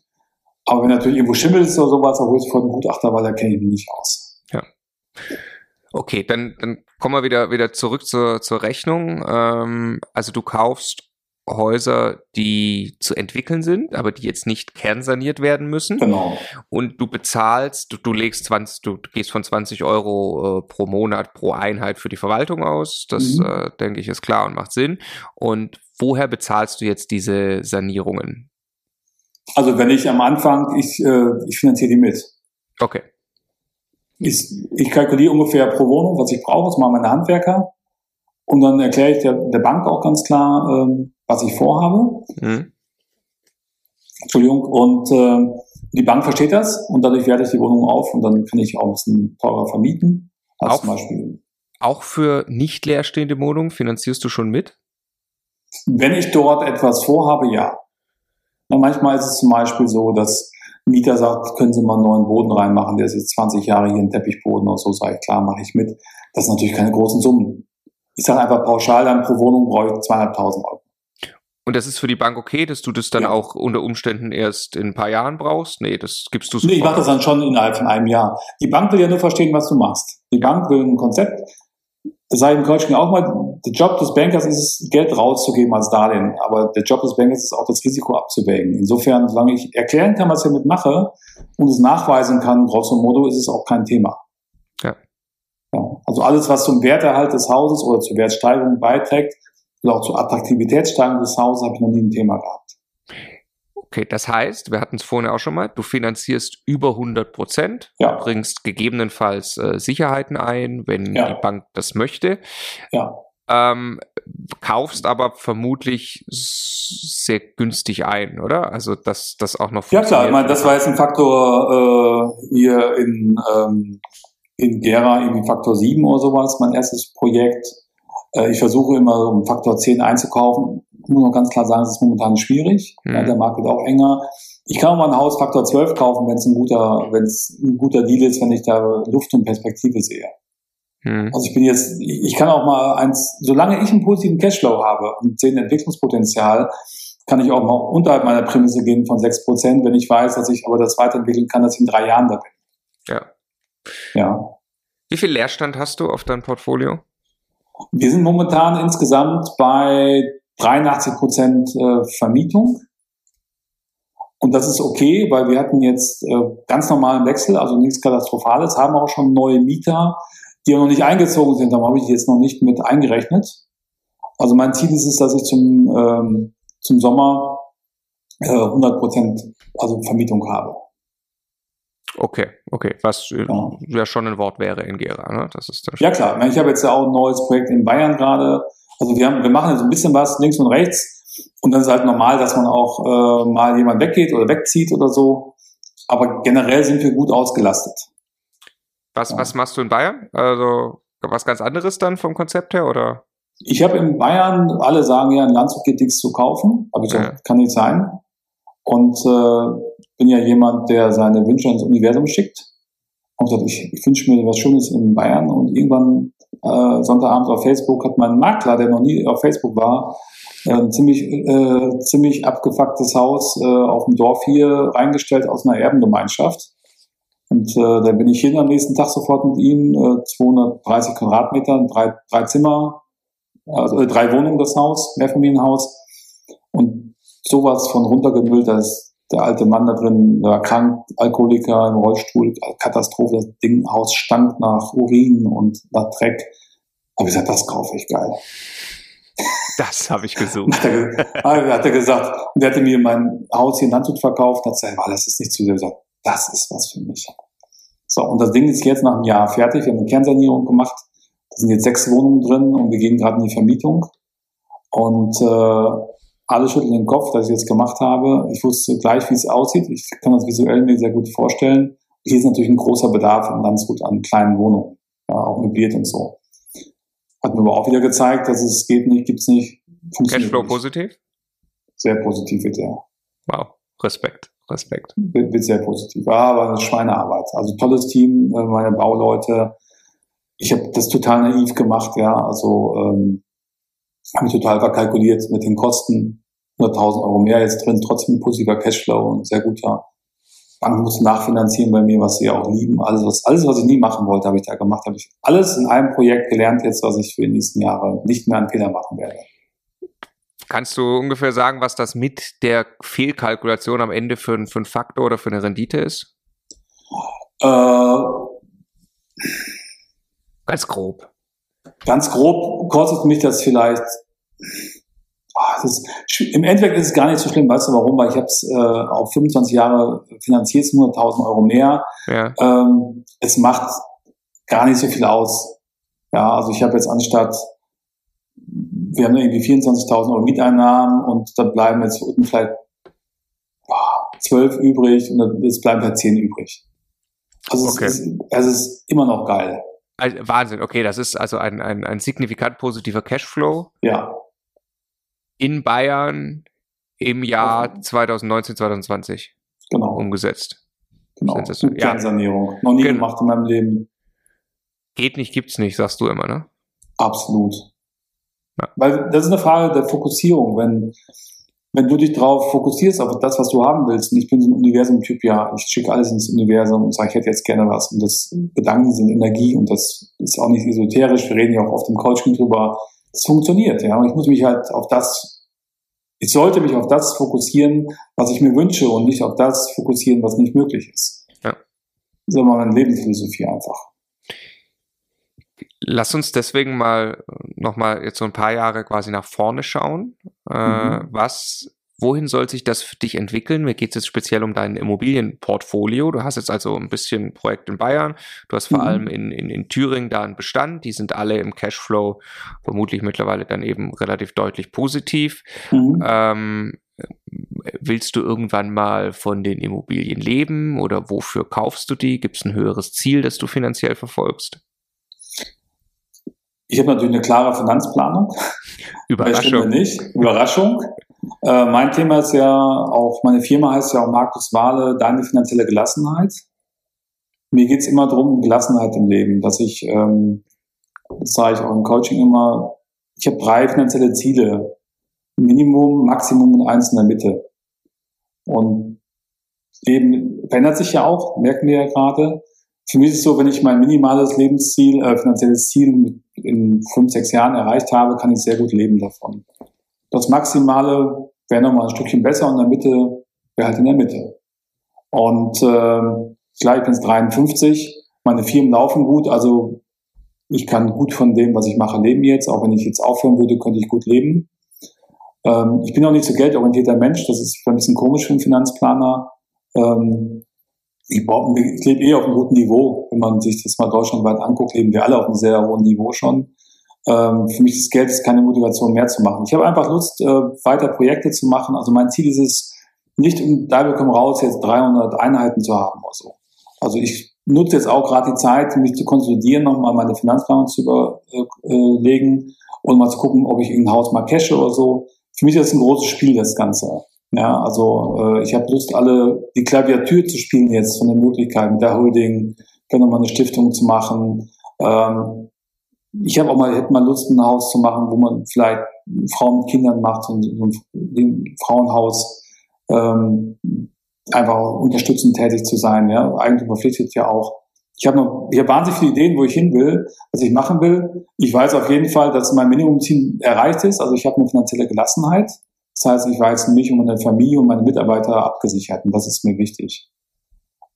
Aber wenn natürlich irgendwo Schimmel ist oder sowas, dann hole ich vor den Gutachter, weil da kenne ich mich nicht aus. Ja. Okay, dann, dann kommen wir wieder, wieder zurück zur, zur Rechnung. Ähm, also du kaufst Häuser, die zu entwickeln sind, aber die jetzt nicht kernsaniert werden müssen. Genau. Und du bezahlst, du, du legst 20, du gehst von 20 Euro äh, pro Monat pro Einheit für die Verwaltung aus. Das, mhm. äh, denke ich, ist klar und macht Sinn. Und woher bezahlst du jetzt diese Sanierungen? Also wenn ich am Anfang, ich, äh, ich finanziere die mit. Okay. Ich, ich kalkuliere ungefähr pro Wohnung, was ich brauche, das machen meine Handwerker. Und dann erkläre ich der, der Bank auch ganz klar, ähm, was ich vorhabe. Mhm. Entschuldigung. Und äh, die Bank versteht das und dadurch werte ich die Wohnung auf und dann kann ich auch ein bisschen teurer vermieten. Als auch, zum Beispiel. auch für nicht leerstehende Wohnungen finanzierst du schon mit? Wenn ich dort etwas vorhabe, ja. Und manchmal ist es zum Beispiel so, dass Mieter sagt, können Sie mal einen neuen Boden reinmachen, der ist jetzt 20 Jahre hier ein Teppichboden oder so, sage ich, klar, mache ich mit. Das sind natürlich keine großen Summen. Ich sage einfach pauschal, dann pro Wohnung brauche ich zweieinhalbtausend Euro. Und das ist für die Bank okay, dass du das dann Ja. auch unter Umständen erst in ein paar Jahren brauchst? Nee, das gibst du Nee, ich mache das dann schon innerhalb von einem Jahr. Die Bank will ja nur verstehen, was du machst. Die Bank will ein Konzept. Das sage ich im Coaching auch mal. Der Job des Bankers ist es, Geld rauszugeben als Darlehen. Aber der Job des Bankers ist auch das Risiko abzuwägen. Insofern, solange ich erklären kann, was ich damit mache und es nachweisen kann, grosso modo, ist es auch kein Thema. Ja. Ja. Also alles, was zum Werterhalt des Hauses oder zur Wertsteigerung beiträgt, oder auch zur Attraktivitätssteigerung des Hauses, habe ich noch nie ein Thema gehabt. Okay, das heißt, wir hatten es vorhin auch schon mal, du finanzierst über 100 Prozent, Ja. bringst gegebenenfalls äh, Sicherheiten ein, wenn Ja. die Bank das möchte. Ja. Ähm, kaufst aber vermutlich sehr günstig ein, oder? Also, dass das auch noch Ja klar, ich meine, funktioniert. das war jetzt ein Faktor äh, hier in, ähm, in Gera, irgendwie Faktor 7 oder sowas, mein erstes Projekt. Äh, ich versuche immer so einen Faktor 10 einzukaufen. Ich muss noch ganz klar sagen, es ist momentan schwierig. Mhm. Ja, der Markt wird auch enger. Ich kann auch mal ein Haus Faktor 12 kaufen, wenn es ein guter, wenn es ein guter Deal ist, wenn ich da Luft und Perspektive sehe. Hm. Also ich bin jetzt, ich kann auch mal eins, solange ich einen positiven Cashflow habe und sehe ein Entwicklungspotenzial, kann ich auch mal unterhalb meiner Prämisse gehen von 6%, wenn ich weiß, dass ich aber das weiterentwickeln kann, dass ich in drei Jahren da bin. Ja. Ja. Wie viel Leerstand hast du auf deinem Portfolio? Wir sind momentan insgesamt bei 83 Prozent äh, Vermietung. Und das ist okay, weil wir hatten jetzt äh, ganz normalen Wechsel, also nichts Katastrophales, haben auch schon neue Mieter, die noch nicht eingezogen sind. Da habe ich jetzt noch nicht mit eingerechnet. Also mein Ziel ist es, dass ich zum, ähm, zum Sommer äh, 100 Prozent also Vermietung habe. Okay, okay, was äh, Ja. ja schon ein Wort wäre in Gera, ne? Das ist Ja klar, ich habe jetzt ja auch ein neues Projekt in Bayern gerade. Also wir, haben, wir machen jetzt ein bisschen was links und rechts. Und dann ist halt normal, dass man auch äh, mal jemand weggeht oder wegzieht oder so. Aber generell sind wir gut ausgelastet. Was, Ja. was machst du in Bayern? Also was ganz anderes dann vom Konzept her oder? Ich habe in Bayern, alle sagen ja, in Landshut geht nichts zu kaufen, aber ich Ja. kann nicht sein. Und äh, bin ja jemand, der seine Wünsche ins Universum schickt. Und gesagt, ich, ich wünsche mir was Schönes in Bayern. Und irgendwann äh, Sonntagabend auf Facebook hat mein Makler, der noch nie auf Facebook war, ein ziemlich, äh, ziemlich abgefucktes Haus äh, auf dem Dorf hier reingestellt aus einer Erbengemeinschaft. Und äh, da bin ich hin am nächsten Tag sofort mit ihm, äh, 230 Quadratmeter, drei, drei Zimmer, also äh, drei Wohnungen das Haus, Mehrfamilienhaus. Sowas von runtergemüllt, da ist der alte Mann da drin, der war krank, Alkoholiker im Rollstuhl, Katastrophe, das Ding, Haus stank nach Urin und nach Dreck. Habe ich gesagt, das kaufe ich geil. Das habe ich gesucht. Hat er, hat er gesagt, und der hatte mir mein Haus hier in Landshut verkauft, hat gesagt, "Ah, das ist nicht zu dir. Ich gesagt, das ist was für mich. So, und das Ding ist jetzt nach einem Jahr fertig. Wir haben eine Kernsanierung gemacht. Da sind jetzt sechs Wohnungen drin und wir gehen gerade in die Vermietung. Und äh, alle schütteln den Kopf, dass ich jetzt gemacht habe. Ich wusste gleich, wie es aussieht. Ich kann das visuell mir sehr gut vorstellen. Hier ist natürlich ein großer Bedarf in Landshut an kleinen Wohnungen, ja, auch möbliert und so. Hat mir aber auch wieder gezeigt, dass es geht nicht, gibt's nicht. funktioniert Cashflow nicht. positiv? Sehr positiv wird der. Wow, Respekt, Respekt. Wird, wird sehr positiv. Ja, aber eine Schweinearbeit. Also tolles Team, äh, meine Bauleute. Ich habe das total naiv gemacht, ja. Also ähm, habe mich total verkalkuliert mit den Kosten. 100.000 Euro mehr jetzt drin, trotzdem positiver Cashflow und sehr guter. Banken mussten nachfinanzieren bei mir, was sie auch lieben. Alles, was, alles, was ich nie machen wollte, habe ich da gemacht. Habe ich alles in einem Projekt gelernt jetzt, was ich für die nächsten Jahre nicht mehr an Fehler machen werde. Kannst du ungefähr sagen, was das mit der Fehlkalkulation am Ende für, ein- für einen Faktor oder für eine Rendite ist? Äh, Ganz grob. Ganz grob kostet mich das vielleicht. Ah, das ist, sch- Im Endeffekt ist es gar nicht so schlimm. Weißt du warum? Weil ich habe es äh, auf 25 Jahre finanziert, 100.000 Euro mehr. Ja. Ähm, es macht gar nicht so viel aus. Ja, also ich habe jetzt anstatt, wir haben irgendwie 24.000 Euro Mieteinnahmen und da bleiben jetzt unten vielleicht ah, 12 übrig und dann- jetzt bleiben halt 10 übrig. Also Okay. es, ist, es ist immer noch geil. Also, Wahnsinn, okay, das ist also ein, ein, ein signifikant positiver Cashflow Ja, in Bayern im Jahr 2019, 2020 genau. umgesetzt. Genau. Mit Ja. Kernsanierung. Noch nie Genau. gemacht in meinem Leben. Geht nicht, gibt's nicht, sagst du immer, ne? Absolut. Ja. Weil das ist eine Frage der Fokussierung. Wenn, wenn du dich darauf fokussierst, auf das, was du haben willst, und ich bin so ein Universum-Typ, ja, ich schicke alles ins Universum und sage, ich hätte jetzt gerne was. Und das Gedanken sind Energie und das ist auch nicht esoterisch. Wir reden ja auch oft im Coaching drüber. Das funktioniert, ja. Und ich muss mich halt auf das, ich sollte mich auf das fokussieren, was ich mir wünsche und nicht auf das fokussieren, was nicht möglich ist. Ja. Das ist immer meine Lebensphilosophie einfach. Lass uns deswegen mal nochmal jetzt so ein paar Jahre quasi nach vorne schauen. Äh, mhm. Was, wohin soll sich das für dich entwickeln? Mir geht es jetzt speziell um dein Immobilienportfolio. Du hast jetzt also ein bisschen Projekt in Bayern. Du hast vor mhm. allem in, in, in Thüringen da einen Bestand. Die sind alle im Cashflow vermutlich mittlerweile dann eben relativ deutlich positiv. Mhm. Ähm, willst du irgendwann mal von den Immobilien leben oder wofür kaufst du die? Gibt es ein höheres Ziel, das du finanziell verfolgst? Ich habe natürlich eine klare Finanzplanung. Überraschung. nicht. Überraschung. Äh, mein Thema ist ja auch, meine Firma heißt ja auch Markus Wahle, deine finanzielle Gelassenheit. Mir geht's immer darum, Gelassenheit im Leben, dass ich, ähm, das sage ich auch im Coaching immer, ich habe drei finanzielle Ziele. Minimum, Maximum und eins in der Mitte. Und Leben verändert sich ja auch, merken wir ja gerade. Für mich ist es so, wenn ich mein minimales Lebensziel, äh, finanzielles Ziel in fünf, sechs Jahren erreicht habe, kann ich sehr gut leben davon. Das Maximale wäre nochmal ein Stückchen besser und in der Mitte wäre halt in der Mitte. Und äh, klar, ich bin jetzt 53, meine Firmen laufen gut, also ich kann gut von dem, was ich mache, leben jetzt. Auch wenn ich jetzt aufhören würde, könnte ich gut leben. Ähm, ich bin auch nicht so geldorientierter Mensch, das ist ein bisschen komisch für einen Finanzplaner. Ähm, ich, ich lebe eh auf einem guten Niveau. Wenn man sich das mal deutschlandweit anguckt, leben wir alle auf einem sehr hohen Niveau schon. Ähm, für mich ist Geld keine Motivation mehr zu machen. Ich habe einfach Lust, äh, weiter Projekte zu machen. Also mein Ziel ist es, nicht um da wir kommen raus, jetzt 300 Einheiten zu haben oder so. Also ich nutze jetzt auch gerade die Zeit, mich zu konsolidieren, nochmal meine Finanzplanung zu überlegen äh, und mal zu gucken, ob ich irgendein Haus mal cache oder so. Für mich ist das ein großes Spiel, das Ganze. Ja, also äh, ich habe Lust, alle die Klaviatur zu spielen jetzt von den Möglichkeiten der Holding, dann nochmal eine Stiftung zu machen. Ähm, ich habe auch mal, hätte mal Lust, ein Haus zu machen, wo man vielleicht Frauen mit Kindern macht, so ein, Frauenhaus, ähm, einfach unterstützend tätig zu sein. Ja, eigentlich verpflichtet ja auch. Ich habe noch, ich habe wahnsinnig viele Ideen, wo ich hin will, was ich machen will. Ich weiß auf jeden Fall, dass mein Minimumziel erreicht ist. Also ich habe eine finanzielle Gelassenheit. Das heißt, ich war jetzt mich und meine Familie und meine Mitarbeiter abgesichert und das ist mir wichtig.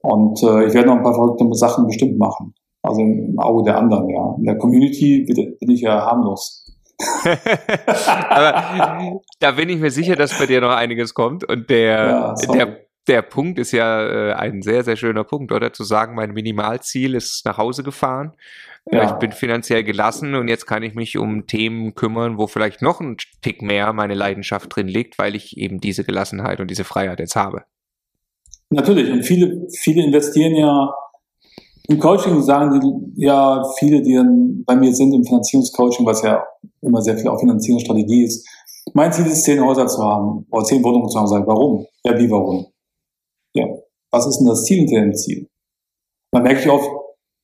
Und äh, ich werde noch ein paar verrückte Sachen bestimmt machen. Also im Auge der anderen, ja. In der Community bin ich ja harmlos. Aber da bin ich mir sicher, dass bei dir noch einiges kommt. Und der, ja, der, der Punkt ist ja äh, ein sehr, sehr schöner Punkt, oder? Zu sagen, mein Minimalziel ist nach Hause gefahren ja. Ich bin finanziell gelassen und jetzt kann ich mich um Themen kümmern, wo vielleicht noch ein Tick mehr meine Leidenschaft drin liegt, weil ich eben diese Gelassenheit und diese Freiheit jetzt habe. Natürlich. Und viele, viele investieren ja im Coaching, sagen die, ja, viele, die dann bei mir sind im Finanzierungscoaching, was ja immer sehr viel auch Finanzierungsstrategie ist. Mein Ziel ist, zehn Häuser zu haben oder zehn Wohnungen zu haben. Sag, warum? Ja, wie warum? Ja, was ist denn das Ziel hinter dem Ziel? Man merkt ja oft,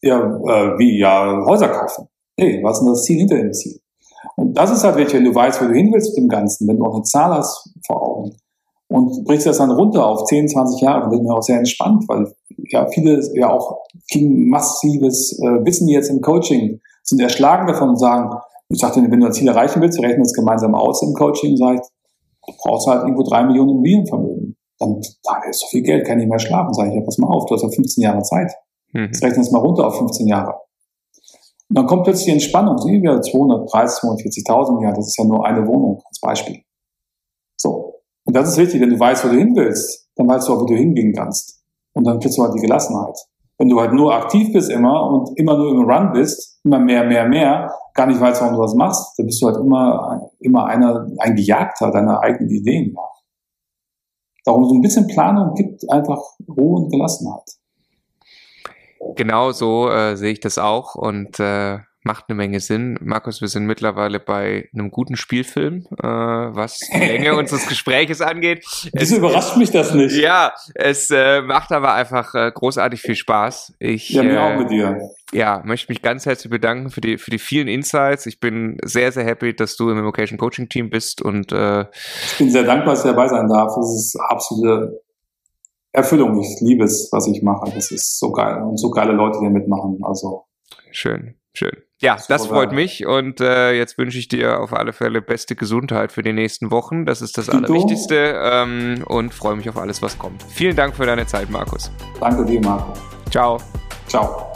ja, äh, wie, ja, Häuser kaufen. Hey, was ist denn das Ziel hinter dem Ziel? Und das ist halt wirklich, wenn du weißt, wo du hin willst mit dem Ganzen, wenn du auch eine Zahl hast vor Augen und brichst das dann runter auf 10, 20 Jahre, dann wird mir auch sehr entspannt, weil ja viele ja auch kriegen massives äh, Wissen jetzt im Coaching, sind erschlagen davon und sagen, ich sagte, wenn du ein Ziel erreichen willst, wir rechnen das gemeinsam aus im Coaching, sag ich, du brauchst halt irgendwo drei Millionen Immobilienvermögen. Dann, da ist so viel Geld, kann ich nicht mehr schlafen. Sag ich, ja, pass mal auf, du hast ja 15 Jahre Zeit. Mhm. Jetzt rechnen wir es mal runter auf 15 Jahre. Und dann kommt plötzlich die Entspannung, sind wieder 230, 240.000 im Jahr, das ist ja nur eine Wohnung als Beispiel. So. Und das ist wichtig, wenn du weißt, wo du hin willst, dann weißt du auch, wo du hingehen kannst. Und dann kriegst du halt die Gelassenheit. Wenn du halt nur aktiv bist immer und immer nur im Run bist, immer mehr, mehr, mehr, gar nicht weißt, warum du das machst, dann bist du halt immer, immer einer, ein Gejagter deiner eigenen Ideen. Ja. Darum so ein bisschen Planung gibt einfach Ruhe und Gelassenheit. Genau so äh, sehe ich das auch und äh, macht eine Menge Sinn. Markus, wir sind mittlerweile bei einem guten Spielfilm, äh, was die Länge unseres Gespräches angeht. Wieso überrascht mich das nicht? Ja, es äh, macht aber einfach äh, großartig viel Spaß. Ich, ja, mir äh, auch mit dir. Ja, möchte mich ganz herzlich bedanken für die, für die vielen Insights. Ich bin sehr, sehr happy, dass du im Immocation Coaching Team bist und äh, ich bin sehr dankbar, dass ich dabei sein darf. Das ist absolute Erfüllung. Ich liebe es, was ich mache. Das ist so geil und so geile Leute, die mitmachen. Also schön, schön. Ja, das freut mich und äh, jetzt wünsche ich dir auf alle Fälle beste Gesundheit für die nächsten Wochen. Das ist das Allerwichtigste ähm, und freue mich auf alles, was kommt. Vielen Dank für deine Zeit, Markus. Danke dir, Marco. Ciao. Ciao.